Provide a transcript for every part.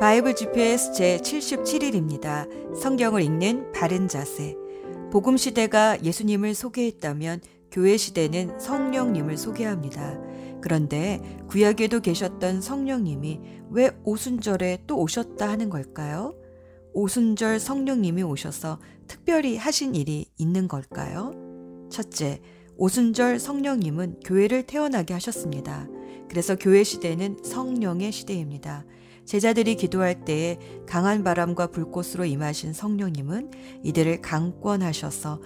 바이블 GPS 제 77일입니다. 성경을 읽는 바른 자세. 복음 시대가 예수님을 소개했다면 교회 시대는 성령님을 소개합니다. 그런데 구약에도 계셨던 성령님이 왜 오순절에 또 오셨다 하는 걸까요? 오순절 성령님이 오셔서 특별히 하신 일이 있는 걸까요? 첫째, 오순절 성령님은 교회를 태어나게 하셨습니다. 그래서 교회 시대는 성령의 시대입니다. 제자들이 기도할 때에 강한 바람과 불꽃으로 임하신 성령님은 이들을 강권하셔서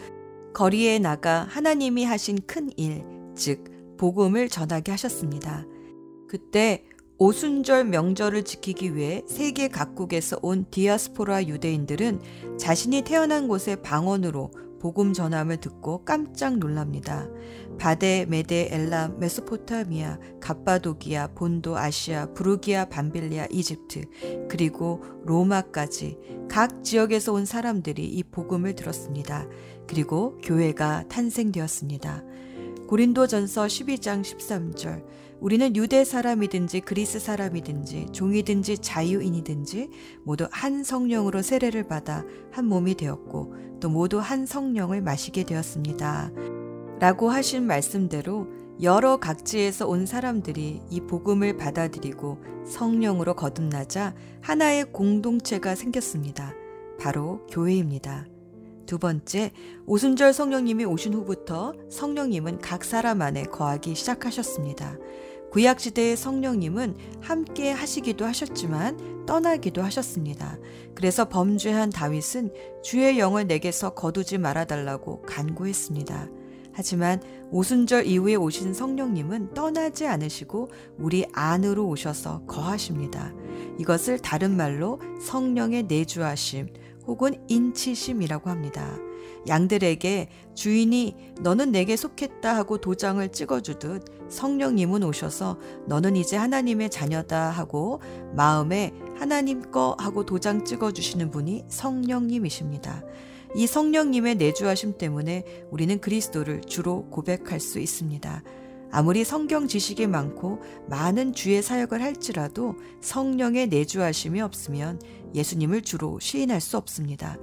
거리에 나가 하나님이 하신 큰 일, 즉, 복음을 전하게 하셨습니다. 그때 오순절 명절을 지키기 위해 세계 각국에서 온 디아스포라 유대인들은 자신이 태어난 곳의 방언으로 복음 전함을 듣고 깜짝 놀랍니다. 바데, 메데, 엘람, 메소포타미아, 갑바도기아, 본도, 아시아, 부르기아, 밤빌리아, 이집트, 그리고 로마까지 각 지역에서 온 사람들이 이 복음을 들었습니다. 그리고 교회가 탄생되었습니다. 고린도전서 12장 13절 우리는 유대 사람이든지 그리스 사람이든지 종이든지 자유인이든지 모두 한 성령으로 세례를 받아 한 몸이 되었고 또 모두 한 성령을 마시게 되었습니다. 라고 하신 말씀대로 여러 각지에서 온 사람들이 이 복음을 받아들이고 성령으로 거듭나자 하나의 공동체가 생겼습니다. 바로 교회입니다. 두 번째, 오순절 성령님이 오신 후부터 성령님은 각 사람 안에 거하기 시작하셨습니다. 구약시대의 성령님은 함께 하시기도 하셨지만 떠나기도 하셨습니다. 그래서 범죄한 다윗은 주의 영을 내게서 거두지 말아달라고 간구했습니다. 하지만 오순절 이후에 오신 성령님은 떠나지 않으시고 우리 안으로 오셔서 거하십니다. 이것을 다른 말로 성령의 내주하심 혹은 인치심이라고 합니다. 양들에게 주인이 너는 내게 속했다 하고 도장을 찍어주듯 성령님은 오셔서 너는 이제 하나님의 자녀다 하고 마음에 하나님 거 하고 도장 찍어주시는 분이 성령님이십니다. 이 성령님의 내주하심 때문에 우리는 그리스도를 주로 고백할 수 있습니다. 아무리 성경 지식이 많고 많은 주의 사역을 할지라도 성령의 내주하심이 없으면 예수님을 주로 시인할 수 없습니다.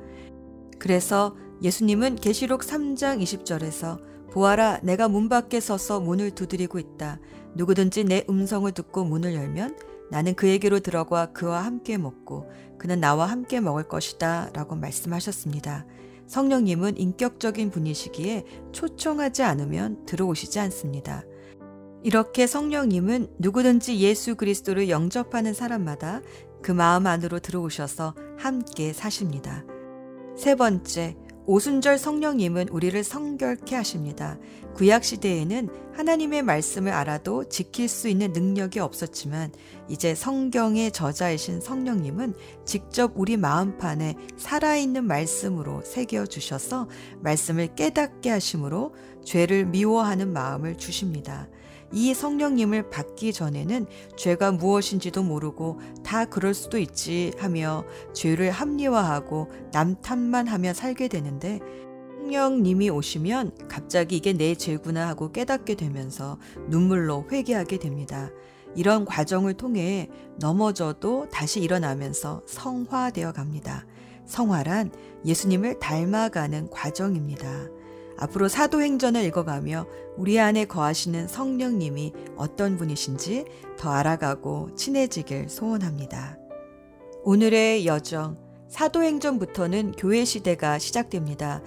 그래서 예수님은 계시록 3장 20절에서 보아라 내가 문 밖에 서서 문을 두드리고 있다. 누구든지 내 음성을 듣고 문을 열면 나는 그에게로 들어가 그와 함께 먹고 그는 나와 함께 먹을 것이다 라고 말씀하셨습니다. 성령님은 인격적인 분이시기에 초청하지 않으면 들어오시지 않습니다. 이렇게 성령님은 누구든지 예수 그리스도를 영접하는 사람마다 그 마음 안으로 들어오셔서 함께 사십니다. 세 번째, 오순절 성령님은 우리를 성결케 하십니다. 구약 시대에는 하나님의 말씀을 알아도 지킬 수 있는 능력이 없었지만 이제 성경의 저자이신 성령님은 직접 우리 마음판에 살아있는 말씀으로 새겨 주셔서 말씀을 깨닫게 하심으로 죄를 미워하는 마음을 주십니다. 이 성령님을 받기 전에는 죄가 무엇인지도 모르고 다 그럴 수도 있지 하며 죄를 합리화하고 남 탓만 하며 살게 되는데 성령님이 오시면 갑자기 이게 내 죄구나 하고 깨닫게 되면서 눈물로 회개하게 됩니다. 이런 과정을 통해 넘어져도 다시 일어나면서 성화되어 갑니다. 성화란 예수님을 닮아가는 과정입니다. 앞으로 사도행전을 읽어가며 우리 안에 거하시는 성령님이 어떤 분이신지 더 알아가고 친해지길 소원합니다. 오늘의 여정, 사도행전부터는 교회 시대가 시작됩니다.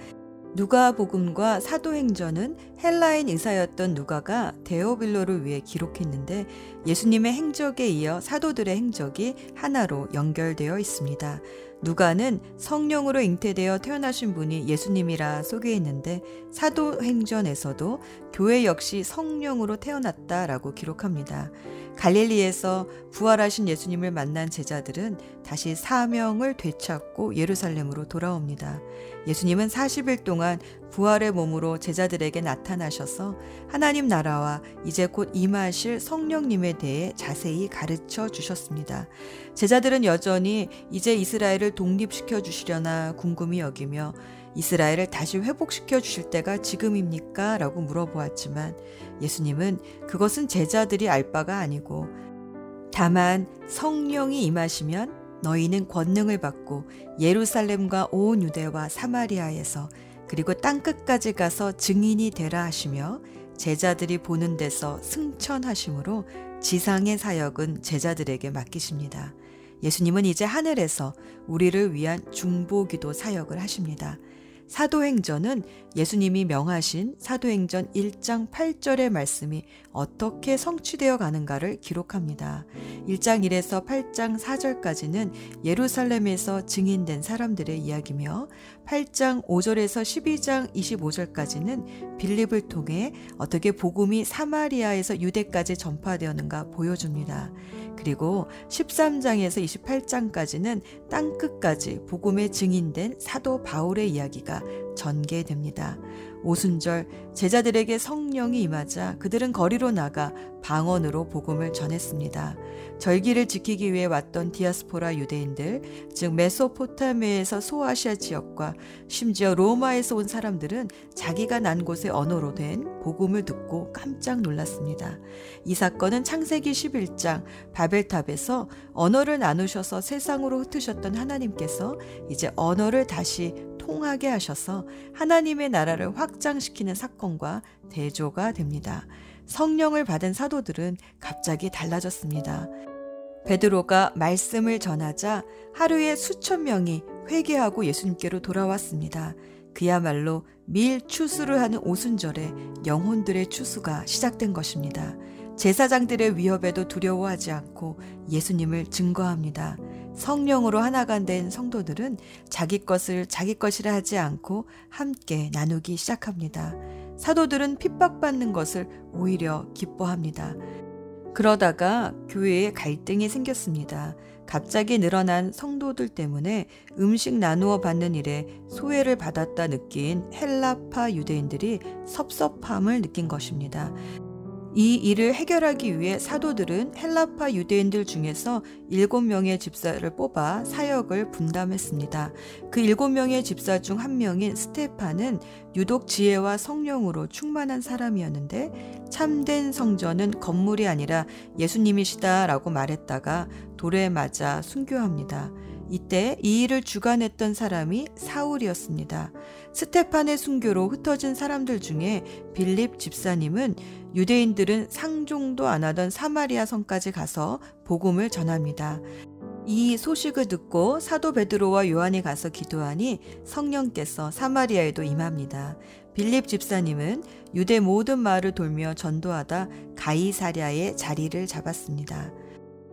누가복음과 사도행전은 헬라인 의사였던 누가가 데오빌로를 위해 기록했는데 예수님의 행적에 이어 사도들의 행적이 하나로 연결되어 있습니다. 누가는 성령으로 잉태되어 태어나신 분이 예수님이라 소개했는데 사도행전에서도 교회 역시 성령으로 태어났다라고 기록합니다. 갈릴리에서 부활하신 예수님을 만난 제자들은 다시 사명을 되찾고 예루살렘으로 돌아옵니다. 예수님은 40일 동안 부활의 몸으로 제자들에게 나타나셔서 하나님 나라와 이제 곧 임하실 성령님에 대해 자세히 가르쳐 주셨습니다. 제자들은 여전히 이제 이스라엘을 독립시켜 주시려나 궁금히 여기며 이스라엘을 다시 회복시켜 주실 때가 지금입니까? 라고 물어보았지만 예수님은 그것은 제자들이 알 바가 아니고 다만 성령이 임하시면 너희는 권능을 받고 예루살렘과 온 유대와 사마리아에서 그리고 땅 끝까지 가서 증인이 되라 하시며 제자들이 보는 데서 승천하심으로 지상의 사역은 제자들에게 맡기십니다. 예수님은 이제 하늘에서 우리를 위한 중보기도 사역을 하십니다. 사도행전은 예수님이 명하신 사도행전 1장 8절의 말씀이 어떻게 성취되어 가는가를 기록합니다. 1장 1에서 8장 4절까지는 예루살렘에서 증인된 사람들의 이야기며 8장 5절에서 12장 25절까지는 빌립을 통해 어떻게 복음이 사마리아에서 유대까지 전파되었는가 보여줍니다. 그리고 13장에서 28장까지는 땅끝까지 복음에 증인된 사도 바울의 이야기가 전개됩니다. 오순절 제자들에게 성령이 임하자 그들은 거리로 나가 방언으로 복음을 전했습니다. 절기를 지키기 위해 왔던 디아스포라 유대인들, 즉 메소포타미아에서 소아시아 지역과 심지어 로마에서 온 사람들은 자기가 난 곳의 언어로 된 복음을 듣고 깜짝 놀랐습니다. 이 사건은 창세기 11장 바벨탑에서 언어를 나누셔서 세상으로 흩으셨던 하나님께서 이제 언어를 다시 통하게 하셔서 하나님의 나라를 확장시키는 사건과 대조가 됩니다. 성령을 받은 사도들은 갑자기 달라졌습니다. 베드로가 말씀을 전하자 하루에 수천 명이 회개하고 예수님께로 돌아왔습니다. 그야말로 밀 추수를 하는 오순절에 영혼들의 추수가 시작된 것입니다. 제사장들의 위협에도 두려워하지 않고 예수님을 증거합니다. 성령으로 하나가 된 성도들은 자기 것을 자기 것이라 하지 않고 함께 나누기 시작합니다. 사도들은 핍박받는 것을 오히려 기뻐합니다. 그러다가 교회에 갈등이 생겼습니다. 갑자기 늘어난 성도들 때문에 음식 나누어 받는 일에 소외를 받았다 느낀 헬라파 유대인들이 섭섭함을 느낀 것입니다. 이 일을 해결하기 위해 사도들은 헬라파 유대인들 중에서 일곱 명의 집사를 뽑아 사역을 분담했습니다. 그 일곱 명의 집사 중 한 명인 스테파는 유독 지혜와 성령으로 충만한 사람이었는데 참된 성전은 건물이 아니라 예수님이시다라고 말했다가 돌에 맞아 순교합니다. 이때 이 일을 주관했던 사람이 사울이었습니다. 스테판의 순교로 흩어진 사람들 중에 빌립 집사님은 유대인들은 상종도 안 하던 사마리아 성까지 가서 복음을 전합니다. 이 소식을 듣고 사도 베드로와 요한이 가서 기도하니 성령께서 사마리아에도 임합니다. 빌립 집사님은 유대 모든 마을을 돌며 전도하다 가이사랴에 자리를 잡았습니다.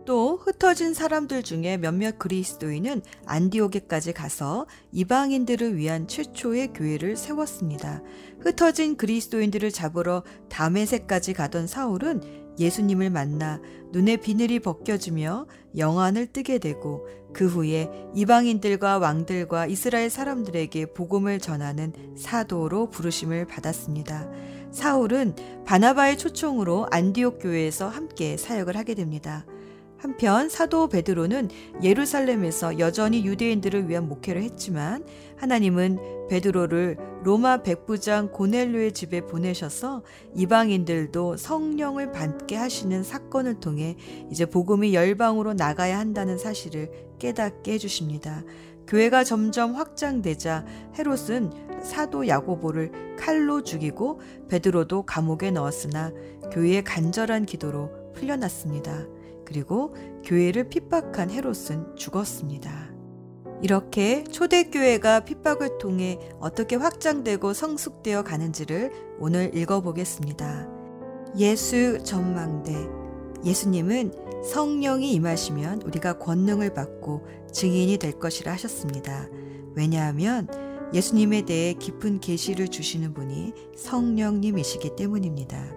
또 흩어진 사람들 중에 몇몇 그리스도인은 안디오게까지 가서 이방인들을 위한 최초의 교회를 세웠습니다. 흩어진 그리스도인들을 잡으러 다메섹까지 가던 사울은 예수님을 만나 눈의 비늘이 벗겨지며 영안을 뜨게 되고 그 후에 이방인들과 왕들과 이스라엘 사람들에게 복음을 전하는 사도로 부르심을 받았습니다. 사울은 바나바의 초청으로 안디옥 교회에서 함께 사역을 하게 됩니다. 한편 사도 베드로는 예루살렘에서 여전히 유대인들을 위한 목회를 했지만 하나님은 베드로를 로마 백부장 고넬료의 집에 보내셔서 이방인들도 성령을 받게 하시는 사건을 통해 이제 복음이 열방으로 나가야 한다는 사실을 깨닫게 해주십니다. 교회가 점점 확장되자 헤롯은 사도 야고보를 칼로 죽이고 베드로도 감옥에 넣었으나 교회의 간절한 기도로 풀려났습니다. 그리고 교회를 핍박한 헤롯은 죽었습니다. 이렇게 초대교회가 핍박을 통해 어떻게 확장되고 성숙되어 가는지를 오늘 읽어보겠습니다. 예수 전망대. 예수님은 성령이 임하시면 우리가 권능을 받고 증인이 될 것이라 하셨습니다. 왜냐하면 예수님에 대해 깊은 계시를 주시는 분이 성령님이시기 때문입니다.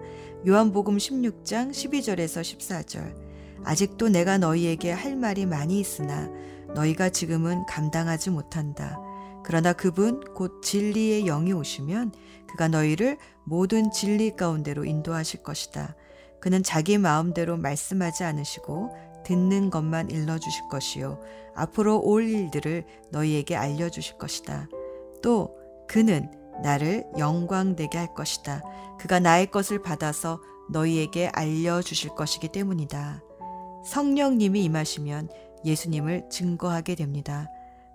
요한복음 16장 12절에서 14절. 아직도 내가 너희에게 할 말이 많이 있으나 너희가 지금은 감당하지 못한다. 그러나 그분 곧 진리의 영이 오시면 그가 너희를 모든 진리 가운데로 인도하실 것이다. 그는 자기 마음대로 말씀하지 않으시고 듣는 것만 일러주실 것이요. 앞으로 올 일들을 너희에게 알려주실 것이다. 또 그는 나를 영광되게 할 것이다. 그가 나의 것을 받아서 너희에게 알려주실 것이기 때문이다. 성령님이 임하시면 예수님을 증거하게 됩니다.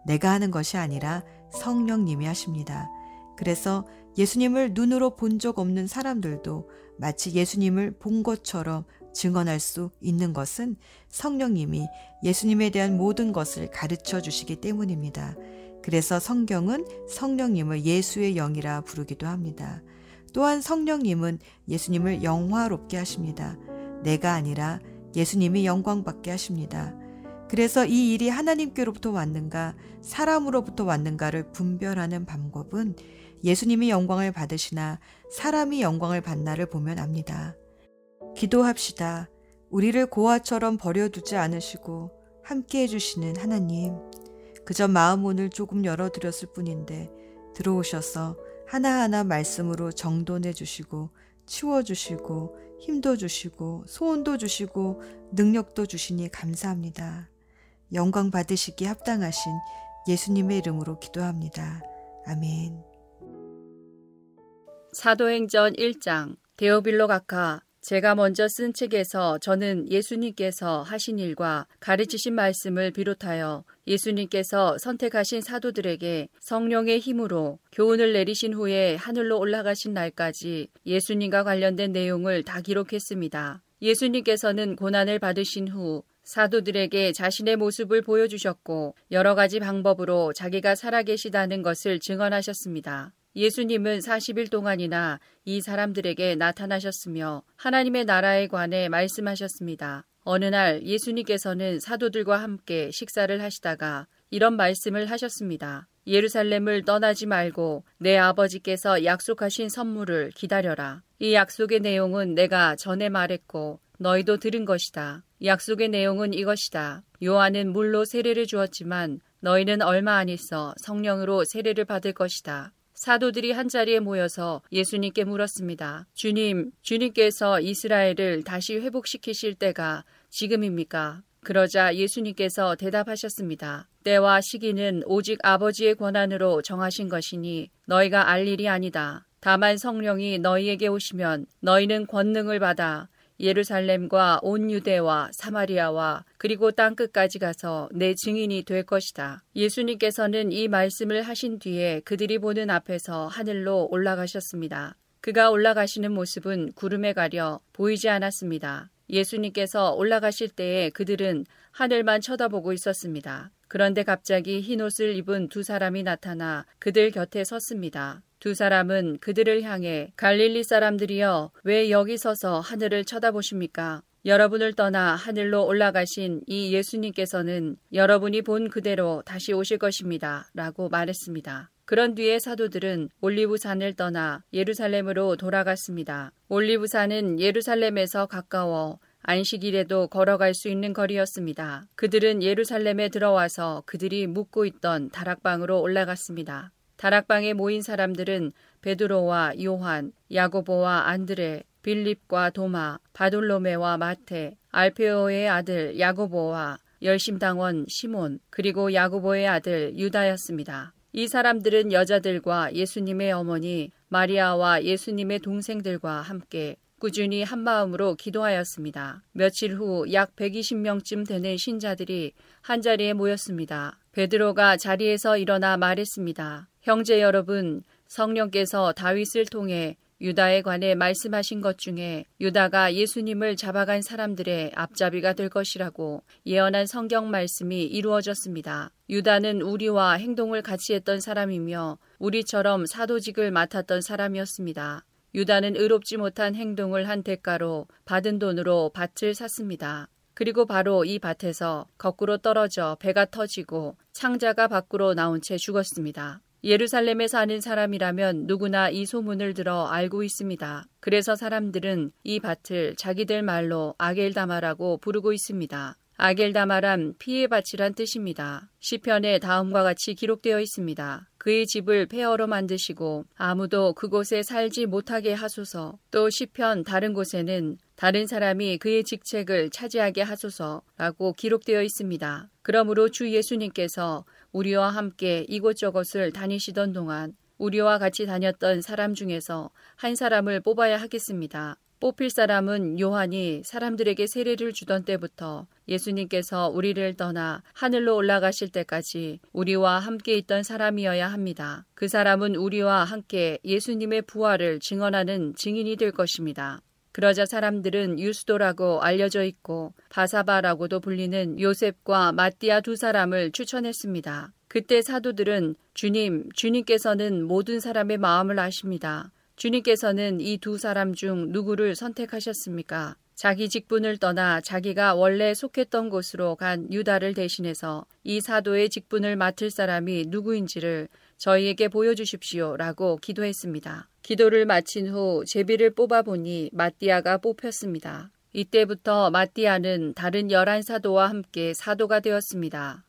내가 하는 것이 아니라 성령님이 하십니다. 그래서 예수님을 눈으로 본 적 없는 사람들도 마치 예수님을 본 것처럼 증언할 수 있는 것은 성령님이 예수님에 대한 모든 것을 가르쳐 주시기 때문입니다. 그래서 성경은 성령님을 예수의 영이라 부르기도 합니다. 또한 성령님은 예수님을 영화롭게 하십니다. 내가 아니라 예수님이 영광받게 하십니다. 그래서 이 일이 하나님께로부터 왔는가, 사람으로부터 왔는가를 분별하는 방법은 예수님이 영광을 받으시나 사람이 영광을 받나를 보면 압니다. 기도합시다. 우리를 고아처럼 버려두지 않으시고 함께 해주시는 하나님. 그저 마음 문을 조금 열어드렸을 뿐인데 들어오셔서 하나하나 말씀으로 정돈해 주시고 치워주시고 힘도 주시고 소원도 주시고 능력도 주시니 감사합니다. 영광 받으시기 합당하신 예수님의 이름으로 기도합니다. 아멘. 사도행전 1장 데오빌로 각하 제가 먼저 쓴 책에서 저는 예수님께서 하신 일과 가르치신 말씀을 비롯하여 예수님께서 선택하신 사도들에게 성령의 힘으로 교훈을 내리신 후에 하늘로 올라가신 날까지 예수님과 관련된 내용을 다 기록했습니다. 예수님께서는 고난을 받으신 후 사도들에게 자신의 모습을 보여주셨고 여러 가지 방법으로 자기가 살아계시다는 것을 증언하셨습니다. 예수님은 40일 동안이나 이 사람들에게 나타나셨으며 하나님의 나라에 관해 말씀하셨습니다. 어느 날 예수님께서는 사도들과 함께 식사를 하시다가 이런 말씀을 하셨습니다. 예루살렘을 떠나지 말고 내 아버지께서 약속하신 선물을 기다려라. 이 약속의 내용은 내가 전에 말했고 너희도 들은 것이다. 약속의 내용은 이것이다. 요한은 물로 세례를 주었지만 너희는 얼마 안 있어 성령으로 세례를 받을 것이다. 사도들이 한자리에 모여서 예수님께 물었습니다. 주님, 주님께서 이스라엘을 다시 회복시키실 때가 지금입니까? 그러자 예수님께서 대답하셨습니다. 때와 시기는 오직 아버지의 권한으로 정하신 것이니 너희가 알 일이 아니다. 다만 성령이 너희에게 오시면 너희는 권능을 받아 예루살렘과 온 유대와 사마리아와 그리고 땅 끝까지 가서 내 증인이 될 것이다. 예수님께서는 이 말씀을 하신 뒤에 그들이 보는 앞에서 하늘로 올라가셨습니다. 그가 올라가시는 모습은 구름에 가려 보이지 않았습니다. 예수님께서 올라가실 때에 그들은 하늘만 쳐다보고 있었습니다. 그런데 갑자기 흰 옷을 입은 두 사람이 나타나 그들 곁에 섰습니다. 두 사람은 그들을 향해 갈릴리 사람들이여 왜 여기 서서 하늘을 쳐다보십니까? 여러분을 떠나 하늘로 올라가신 이 예수님께서는 여러분이 본 그대로 다시 오실 것입니다. 라고 말했습니다. 그런 뒤에 사도들은 올리브산을 떠나 예루살렘으로 돌아갔습니다. 올리브산은 예루살렘에서 가까워 안식일에도 걸어갈 수 있는 거리였습니다. 그들은 예루살렘에 들어와서 그들이 묵고 있던 다락방으로 올라갔습니다. 다락방에 모인 사람들은 베드로와 요한, 야고보와 안드레, 빌립과 도마, 바돌로메와 마테, 알페오의 아들 야고보와 열심당원 시몬, 그리고 야고보의 아들 유다였습니다. 이 사람들은 여자들과 예수님의 어머니 마리아와 예수님의 동생들과 함께 꾸준히 한마음으로 기도하였습니다. 며칠 후 약 120명쯤 되는 신자들이 한자리에 모였습니다. 베드로가 자리에서 일어나 말했습니다. 형제 여러분, 성령께서 다윗을 통해 유다에 관해 말씀하신 것 중에 유다가 예수님을 잡아간 사람들의 앞잡이가 될 것이라고 예언한 성경 말씀이 이루어졌습니다. 유다는 우리와 행동을 같이 했던 사람이며 우리처럼 사도직을 맡았던 사람이었습니다. 유다는 의롭지 못한 행동을 한 대가로 받은 돈으로 밭을 샀습니다. 그리고 바로 이 밭에서 거꾸로 떨어져 배가 터지고 창자가 밖으로 나온 채 죽었습니다. 예루살렘에 사는 사람이라면 누구나 이 소문을 들어 알고 있습니다. 그래서 사람들은 이 밭을 자기들 말로 아겔다마라고 부르고 있습니다. 아겔다마란 피해 밭이란 뜻입니다. 시편에 다음과 같이 기록되어 있습니다. 그의 집을 폐허로 만드시고 아무도 그곳에 살지 못하게 하소서. 또 시편 다른 곳에는 다른 사람이 그의 직책을 차지하게 하소서라고 기록되어 있습니다. 그러므로 주 예수님께서 우리와 함께 이곳저곳을 다니시던 동안 우리와 같이 다녔던 사람 중에서 한 사람을 뽑아야 하겠습니다. 뽑힐 사람은 요한이 사람들에게 세례를 주던 때부터 예수님께서 우리를 떠나 하늘로 올라가실 때까지 우리와 함께 있던 사람이어야 합니다. 그 사람은 우리와 함께 예수님의 부활을 증언하는 증인이 될 것입니다. 그러자 사람들은 유스도라고 알려져 있고 바사바라고도 불리는 요셉과 마띠아 두 사람을 추천했습니다. 그때 사도들은 주님, 주님께서는 모든 사람의 마음을 아십니다. 주님께서는 이 두 사람 중 누구를 선택하셨습니까? 자기 직분을 떠나 자기가 원래 속했던 곳으로 간 유다를 대신해서 이 사도의 직분을 맡을 사람이 누구인지를 저희에게 보여주십시오 라고 기도했습니다. 기도를 마친 후 제비를 뽑아보니 마띠아가 뽑혔습니다. 이때부터 마띠아는 다른 열한 사도와 함께 사도가 되었습니다.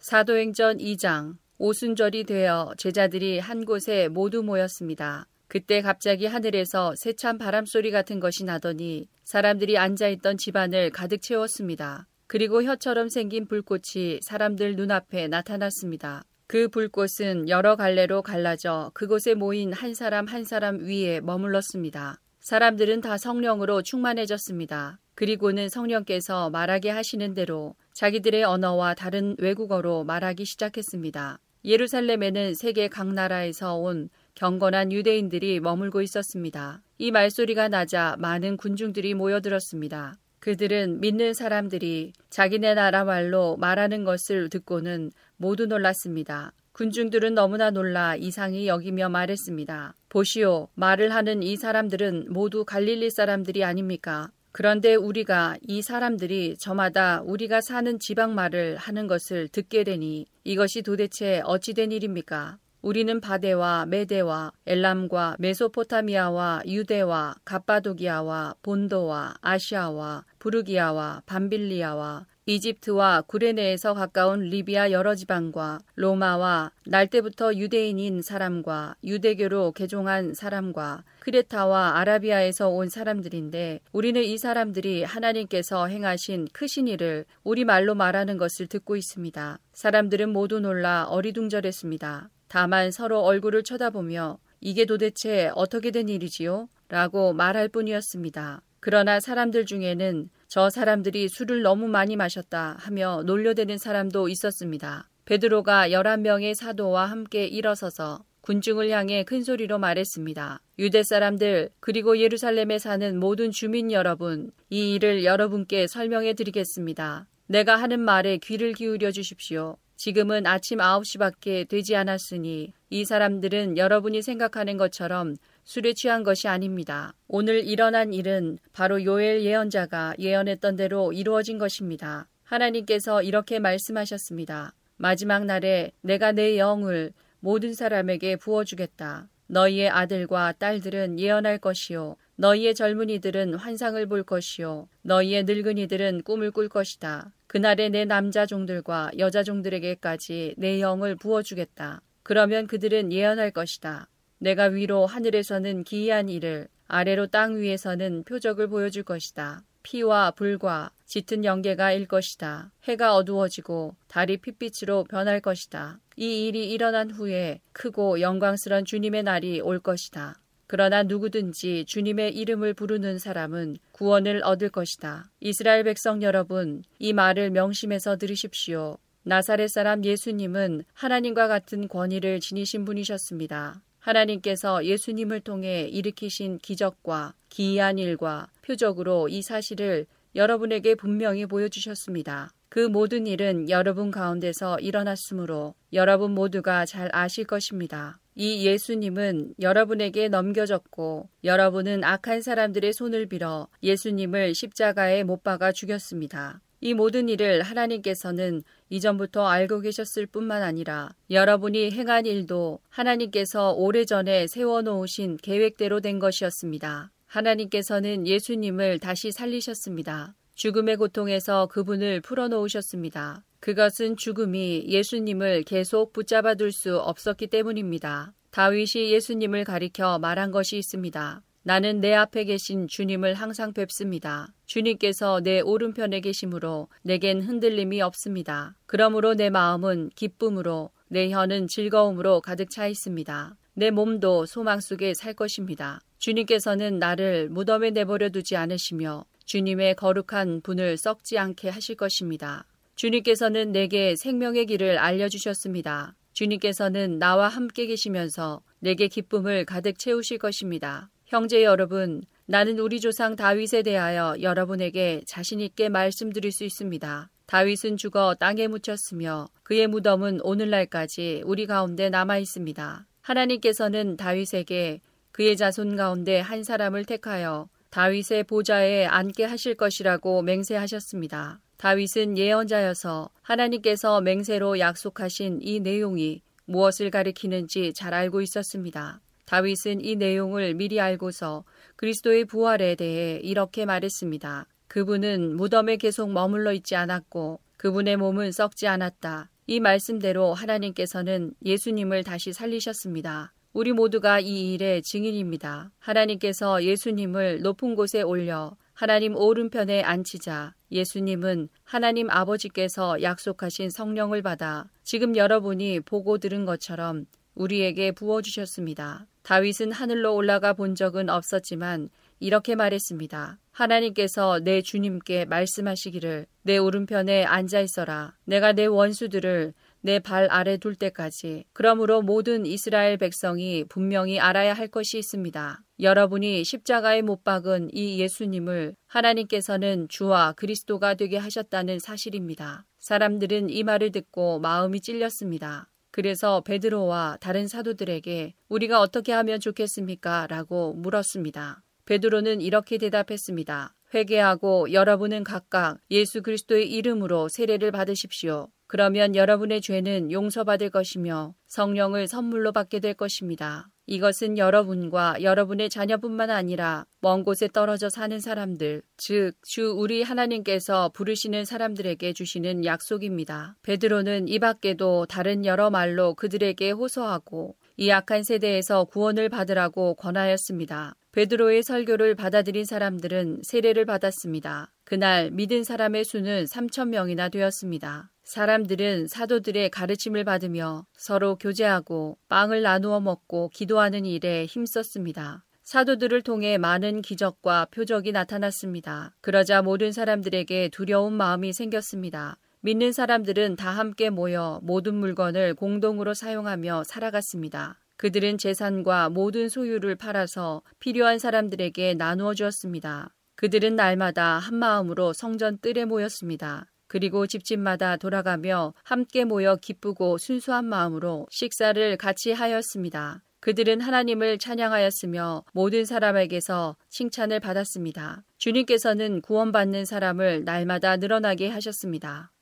사도행전 2장 오순절이 되어 제자들이 한 곳에 모두 모였습니다. 그때 갑자기 하늘에서 세찬 바람 소리 같은 것이 나더니 사람들이 앉아있던 집안을 가득 채웠습니다. 그리고 혀처럼 생긴 불꽃이 사람들 눈앞에 나타났습니다. 그 불꽃은 여러 갈래로 갈라져 그곳에 모인 한 사람 한 사람 위에 머물렀습니다. 사람들은 다 성령으로 충만해졌습니다. 그리고는 성령께서 말하게 하시는 대로 자기들의 언어와 다른 외국어로 말하기 시작했습니다. 예루살렘에는 세계 각 나라에서 온 경건한 유대인들이 머물고 있었습니다. 이 말소리가 나자 많은 군중들이 모여들었습니다. 그들은 믿는 사람들이 자기네 나라 말로 말하는 것을 듣고는 모두 놀랐습니다. 군중들은 너무나 놀라 이상히 여기며 말했습니다. 보시오, 말을 하는 이 사람들은 모두 갈릴리 사람들이 아닙니까? 그런데 우리가 이 사람들이 저마다 우리가 사는 지방 말을 하는 것을 듣게 되니 이것이 도대체 어찌된 일입니까? 우리는 바데와 메데와 엘람과 메소포타미아와 유대와 갑바도기아와 본도와 아시아와 부르기아와 밤빌리아와 이집트와 구레네에서 가까운 리비아 여러 지방과 로마와 날 때부터 유대인인 사람과 유대교로 개종한 사람과 크레타와 아라비아에서 온 사람들인데 우리는 이 사람들이 하나님께서 행하신 크신 일을 우리 말로 말하는 것을 듣고 있습니다. 사람들은 모두 놀라 어리둥절했습니다. 다만 서로 얼굴을 쳐다보며 이게 도대체 어떻게 된 일이지요? 라고 말할 뿐이었습니다. 그러나 사람들 중에는 저 사람들이 술을 너무 많이 마셨다 하며 놀려대는 사람도 있었습니다. 베드로가 11명의 사도와 함께 일어서서 군중을 향해 큰 소리로 말했습니다. 유대 사람들 그리고 예루살렘에 사는 모든 주민 여러분 이 일을 여러분께 설명해 드리겠습니다. 내가 하는 말에 귀를 기울여 주십시오. 지금은 아침 9시밖에 되지 않았으니 이 사람들은 여러분이 생각하는 것처럼 술에 취한 것이 아닙니다. 오늘 일어난 일은 바로 요엘 예언자가 예언했던 대로 이루어진 것입니다. 하나님께서 이렇게 말씀하셨습니다. 마지막 날에 내가 내 영을 모든 사람에게 부어주겠다. 너희의 아들과 딸들은 예언할 것이요. 너희의 젊은이들은 환상을 볼 것이요. 너희의 늙은이들은 꿈을 꿀 것이다. 그날에 내 남자 종들과 여자 종들에게까지 내 영을 부어주겠다. 그러면 그들은 예언할 것이다. 내가 위로 하늘에서는 기이한 일을 아래로 땅 위에서는 표적을 보여줄 것이다. 피와 불과 짙은 연계가 일 것이다. 해가 어두워지고 달이 핏빛으로 변할 것이다. 이 일이 일어난 후에 크고 영광스런 주님의 날이 올 것이다. 그러나 누구든지 주님의 이름을 부르는 사람은 구원을 얻을 것이다. 이스라엘 백성 여러분, 이 말을 명심해서 들으십시오. 나사렛 사람 예수님은 하나님과 같은 권위를 지니신 분이셨습니다. 하나님께서 예수님을 통해 일으키신 기적과 기이한 일과 표적으로 이 사실을 여러분에게 분명히 보여주셨습니다. 그 모든 일은 여러분 가운데서 일어났으므로 여러분 모두가 잘 아실 것입니다. 이 예수님은 여러분에게 넘겨졌고 여러분은 악한 사람들의 손을 빌어 예수님을 십자가에 못 박아 죽였습니다. 이 모든 일을 하나님께서는 이전부터 알고 계셨을 뿐만 아니라 여러분이 행한 일도 하나님께서 오래전에 세워놓으신 계획대로 된 것이었습니다. 하나님께서는 예수님을 다시 살리셨습니다. 죽음의 고통에서 그분을 풀어놓으셨습니다. 그것은 죽음이 예수님을 계속 붙잡아 둘 수 없었기 때문입니다. 다윗이 예수님을 가리켜 말한 것이 있습니다. 나는 내 앞에 계신 주님을 항상 뵙습니다. 주님께서 내 오른편에 계심으로 내겐 흔들림이 없습니다. 그러므로 내 마음은 기쁨으로 내 혀는 즐거움으로 가득 차 있습니다. 내 몸도 소망 속에 살 것입니다. 주님께서는 나를 무덤에 내버려 두지 않으시며 주님의 거룩한 분을 썩지 않게 하실 것입니다. 주님께서는 내게 생명의 길을 알려주셨습니다. 주님께서는 나와 함께 계시면서 내게 기쁨을 가득 채우실 것입니다. 형제 여러분, 나는 우리 조상 다윗에 대하여 여러분에게 자신 있게 말씀드릴 수 있습니다. 다윗은 죽어 땅에 묻혔으며 그의 무덤은 오늘날까지 우리 가운데 남아 있습니다. 하나님께서는 다윗에게 그의 자손 가운데 한 사람을 택하여 다윗의 보좌에 앉게 하실 것이라고 맹세하셨습니다. 다윗은 예언자여서 하나님께서 맹세로 약속하신 이 내용이 무엇을 가리키는지 잘 알고 있었습니다. 다윗은 이 내용을 미리 알고서 그리스도의 부활에 대해 이렇게 말했습니다. 그분은 무덤에 계속 머물러 있지 않았고 그분의 몸은 썩지 않았다. 이 말씀대로 하나님께서는 예수님을 다시 살리셨습니다. 우리 모두가 이 일의 증인입니다. 하나님께서 예수님을 높은 곳에 올려 하나님 오른편에 앉히자 예수님은 하나님 아버지께서 약속하신 성령을 받아 지금 여러분이 보고 들은 것처럼 우리에게 부어주셨습니다. 다윗은 하늘로 올라가 본 적은 없었지만 이렇게 말했습니다. 하나님께서 내 주님께 말씀하시기를 내 오른편에 앉아 있어라. 내가 내 원수들을 내 발 아래 둘 때까지. 그러므로 모든 이스라엘 백성이 분명히 알아야 할 것이 있습니다. 여러분이 십자가에 못 박은 이 예수님을 하나님께서는 주와 그리스도가 되게 하셨다는 사실입니다. 사람들은 이 말을 듣고 마음이 찔렸습니다. 그래서 베드로와 다른 사도들에게 우리가 어떻게 하면 좋겠습니까? 라고 물었습니다. 베드로는 이렇게 대답했습니다. 회개하고 여러분은 각각 예수 그리스도의 이름으로 세례를 받으십시오. 그러면 여러분의 죄는 용서받을 것이며 성령을 선물로 받게 될 것입니다. 이것은 여러분과 여러분의 자녀뿐만 아니라 먼 곳에 떨어져 사는 사람들, 즉, 주 우리 하나님께서 부르시는 사람들에게 주시는 약속입니다. 베드로는 이 밖에도 다른 여러 말로 그들에게 호소하고 이 악한 세대에서 구원을 받으라고 권하였습니다. 베드로의 설교를 받아들인 사람들은 세례를 받았습니다. 그날 믿은 사람의 수는 3천 명이나 되었습니다. 사람들은 사도들의 가르침을 받으며 서로 교제하고 빵을 나누어 먹고 기도하는 일에 힘썼습니다. 사도들을 통해 많은 기적과 표적이 나타났습니다. 그러자 모든 사람들에게 두려운 마음이 생겼습니다. 믿는 사람들은 다 함께 모여 모든 물건을 공동으로 사용하며 살아갔습니다. 그들은 재산과 모든 소유를 팔아서 필요한 사람들에게 나누어 주었습니다. 그들은 날마다 한 마음으로 성전 뜰에 모였습니다. 그리고 집집마다 돌아가며 함께 모여 기쁘고 순수한 마음으로 식사를 같이 하였습니다. 그들은 하나님을 찬양하였으며 모든 사람에게서 칭찬을 받았습니다. 주님께서는 구원받는 사람을 날마다 늘어나게 하셨습니다.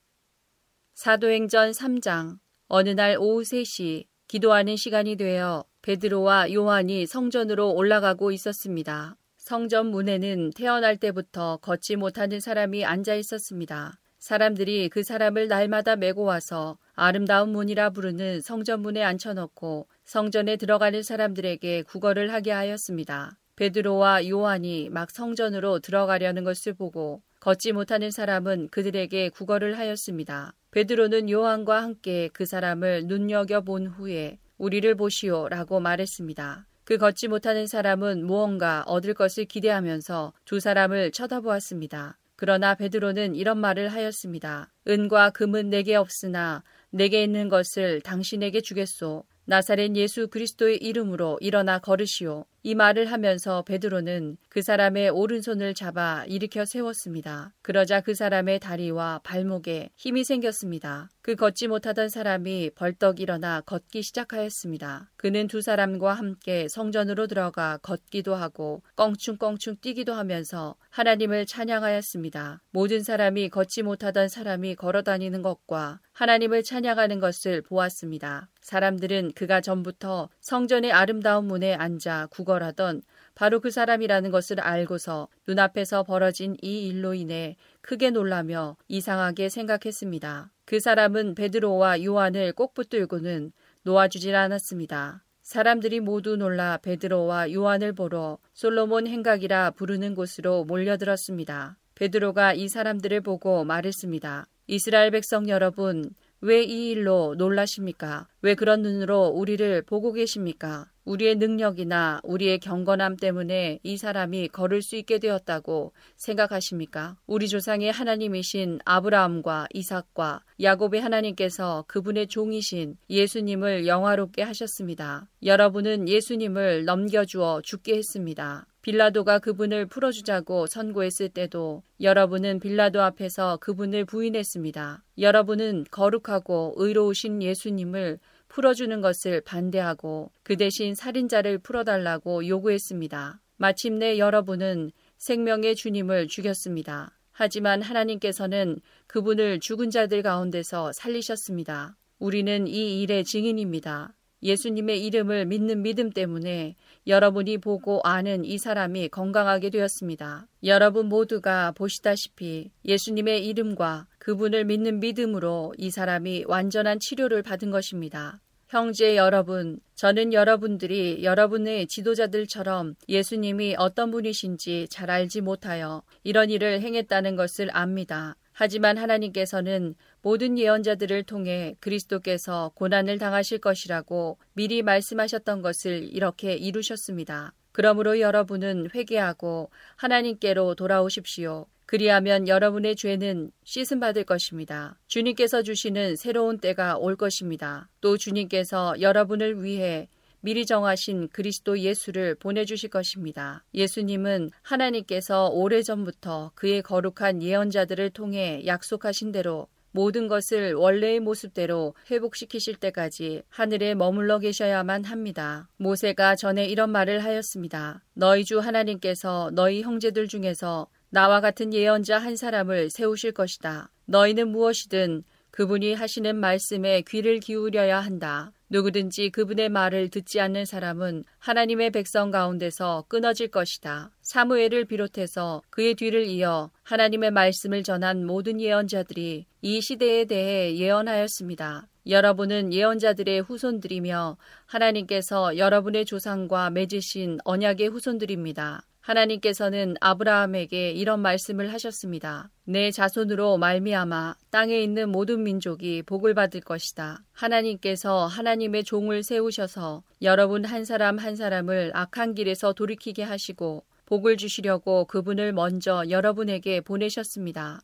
사도행전 3장 어느 날 오후 3시 기도하는 시간이 되어 베드로와 요한이 성전으로 올라가고 있었습니다. 성전 문에는 태어날 때부터 걷지 못하는 사람이 앉아 있었습니다. 사람들이 그 사람을 날마다 메고 와서 아름다운 문이라 부르는 성전 문에 앉혀놓고 성전에 들어가는 사람들에게 구걸을 하게 하였습니다. 베드로와 요한이 막 성전으로 들어가려는 것을 보고 걷지 못하는 사람은 그들에게 구걸을 하였습니다. 베드로는 요한과 함께 그 사람을 눈여겨 본 후에 우리를 보시오 라고 말했습니다. 그 걷지 못하는 사람은 무언가 얻을 것을 기대하면서 두 사람을 쳐다보았습니다. 그러나 베드로는 이런 말을 하였습니다. 은과 금은 내게 없으나 내게 있는 것을 당신에게 주겠소. 나사렛 예수 그리스도의 이름으로 일어나 걸으시오. 이 말을 하면서 베드로는 그 사람의 오른손을 잡아 일으켜 세웠습니다. 그러자 그 사람의 다리와 발목에 힘이 생겼습니다. 그 걷지 못하던 사람이 벌떡 일어나 걷기 시작하였습니다. 그는 두 사람과 함께 성전으로 들어가 걷기도 하고 껑충껑충 뛰기도 하면서 하나님을 찬양하였습니다. 모든 사람이 걷지 못하던 사람이 걸어 다니는 것과 하나님을 찬양하는 것을 보았습니다. 사람들은 그가 전부터 성전의 아름다운 문에 앉아 구걸 하던 바로 그 사람이라는 것을 알고서 눈앞에서 벌어진 이 일로 인해 크게 놀라며 이상하게 생각했습니다. 그 사람은 베드로와 요한을 꼭 붙들고는 놓아주질 않았습니다. 사람들이 모두 놀라 베드로와 요한을 보러 솔로몬 행각이라 부르는 곳으로 몰려들었습니다. 베드로가 이 사람들을 보고 말했습니다. 이스라엘 백성 여러분, 왜 이 일로 놀라십니까? 왜 그런 눈으로 우리를 보고 계십니까? 우리의 능력이나 우리의 경건함 때문에 이 사람이 걸을 수 있게 되었다고 생각하십니까? 우리 조상의 하나님이신 아브라함과 이삭과 야곱의 하나님께서 그분의 종이신 예수님을 영화롭게 하셨습니다. 여러분은 예수님을 넘겨주어 죽게 했습니다. 빌라도가 그분을 풀어주자고 선고했을 때도 여러분은 빌라도 앞에서 그분을 부인했습니다. 여러분은 거룩하고 의로우신 예수님을 풀어주는 것을 반대하고 그 대신 살인자를 풀어달라고 요구했습니다. 마침내 여러분은 생명의 주님을 죽였습니다. 하지만 하나님께서는 그분을 죽은 자들 가운데서 살리셨습니다. 우리는 이 일의 증인입니다. 예수님의 이름을 믿는 믿음 때문에 여러분이 보고 아는 이 사람이 건강하게 되었습니다. 여러분 모두가 보시다시피 예수님의 이름과 그분을 믿는 믿음으로 이 사람이 완전한 치료를 받은 것입니다. 형제 여러분, 저는 여러분들이 여러분의 지도자들처럼 예수님이 어떤 분이신지 잘 알지 못하여 이런 일을 행했다는 것을 압니다. 하지만 하나님께서는 모든 예언자들을 통해 그리스도께서 고난을 당하실 것이라고 미리 말씀하셨던 것을 이렇게 이루셨습니다. 그러므로 여러분은 회개하고 하나님께로 돌아오십시오. 그리하면 여러분의 죄는 씻음 받을 것입니다. 주님께서 주시는 새로운 때가 올 것입니다. 또 주님께서 여러분을 위해 미리 정하신 그리스도 예수를 보내주실 것입니다. 예수님은 하나님께서 오래전부터 그의 거룩한 예언자들을 통해 약속하신 대로 모든 것을 원래의 모습대로 회복시키실 때까지 하늘에 머물러 계셔야만 합니다. 모세가 전에 이런 말을 하였습니다. 너희 주 하나님께서 너희 형제들 중에서 나와 같은 예언자 한 사람을 세우실 것이다. 너희는 무엇이든 그분이 하시는 말씀에 귀를 기울여야 한다. 누구든지 그분의 말을 듣지 않는 사람은 하나님의 백성 가운데서 끊어질 것이다. 사무엘을 비롯해서 그의 뒤를 이어 하나님의 말씀을 전한 모든 예언자들이 이 시대에 대해 예언하였습니다. 여러분은 예언자들의 후손들이며 하나님께서 여러분의 조상과 맺으신 언약의 후손들입니다. 하나님께서는 아브라함에게 이런 말씀을 하셨습니다. 내 자손으로 말미암아 땅에 있는 모든 민족이 복을 받을 것이다. 하나님께서 하나님의 종을 세우셔서 여러분 한 사람 한 사람을 악한 길에서 돌이키게 하시고 복을 주시려고 그분을 먼저 여러분에게 보내셨습니다.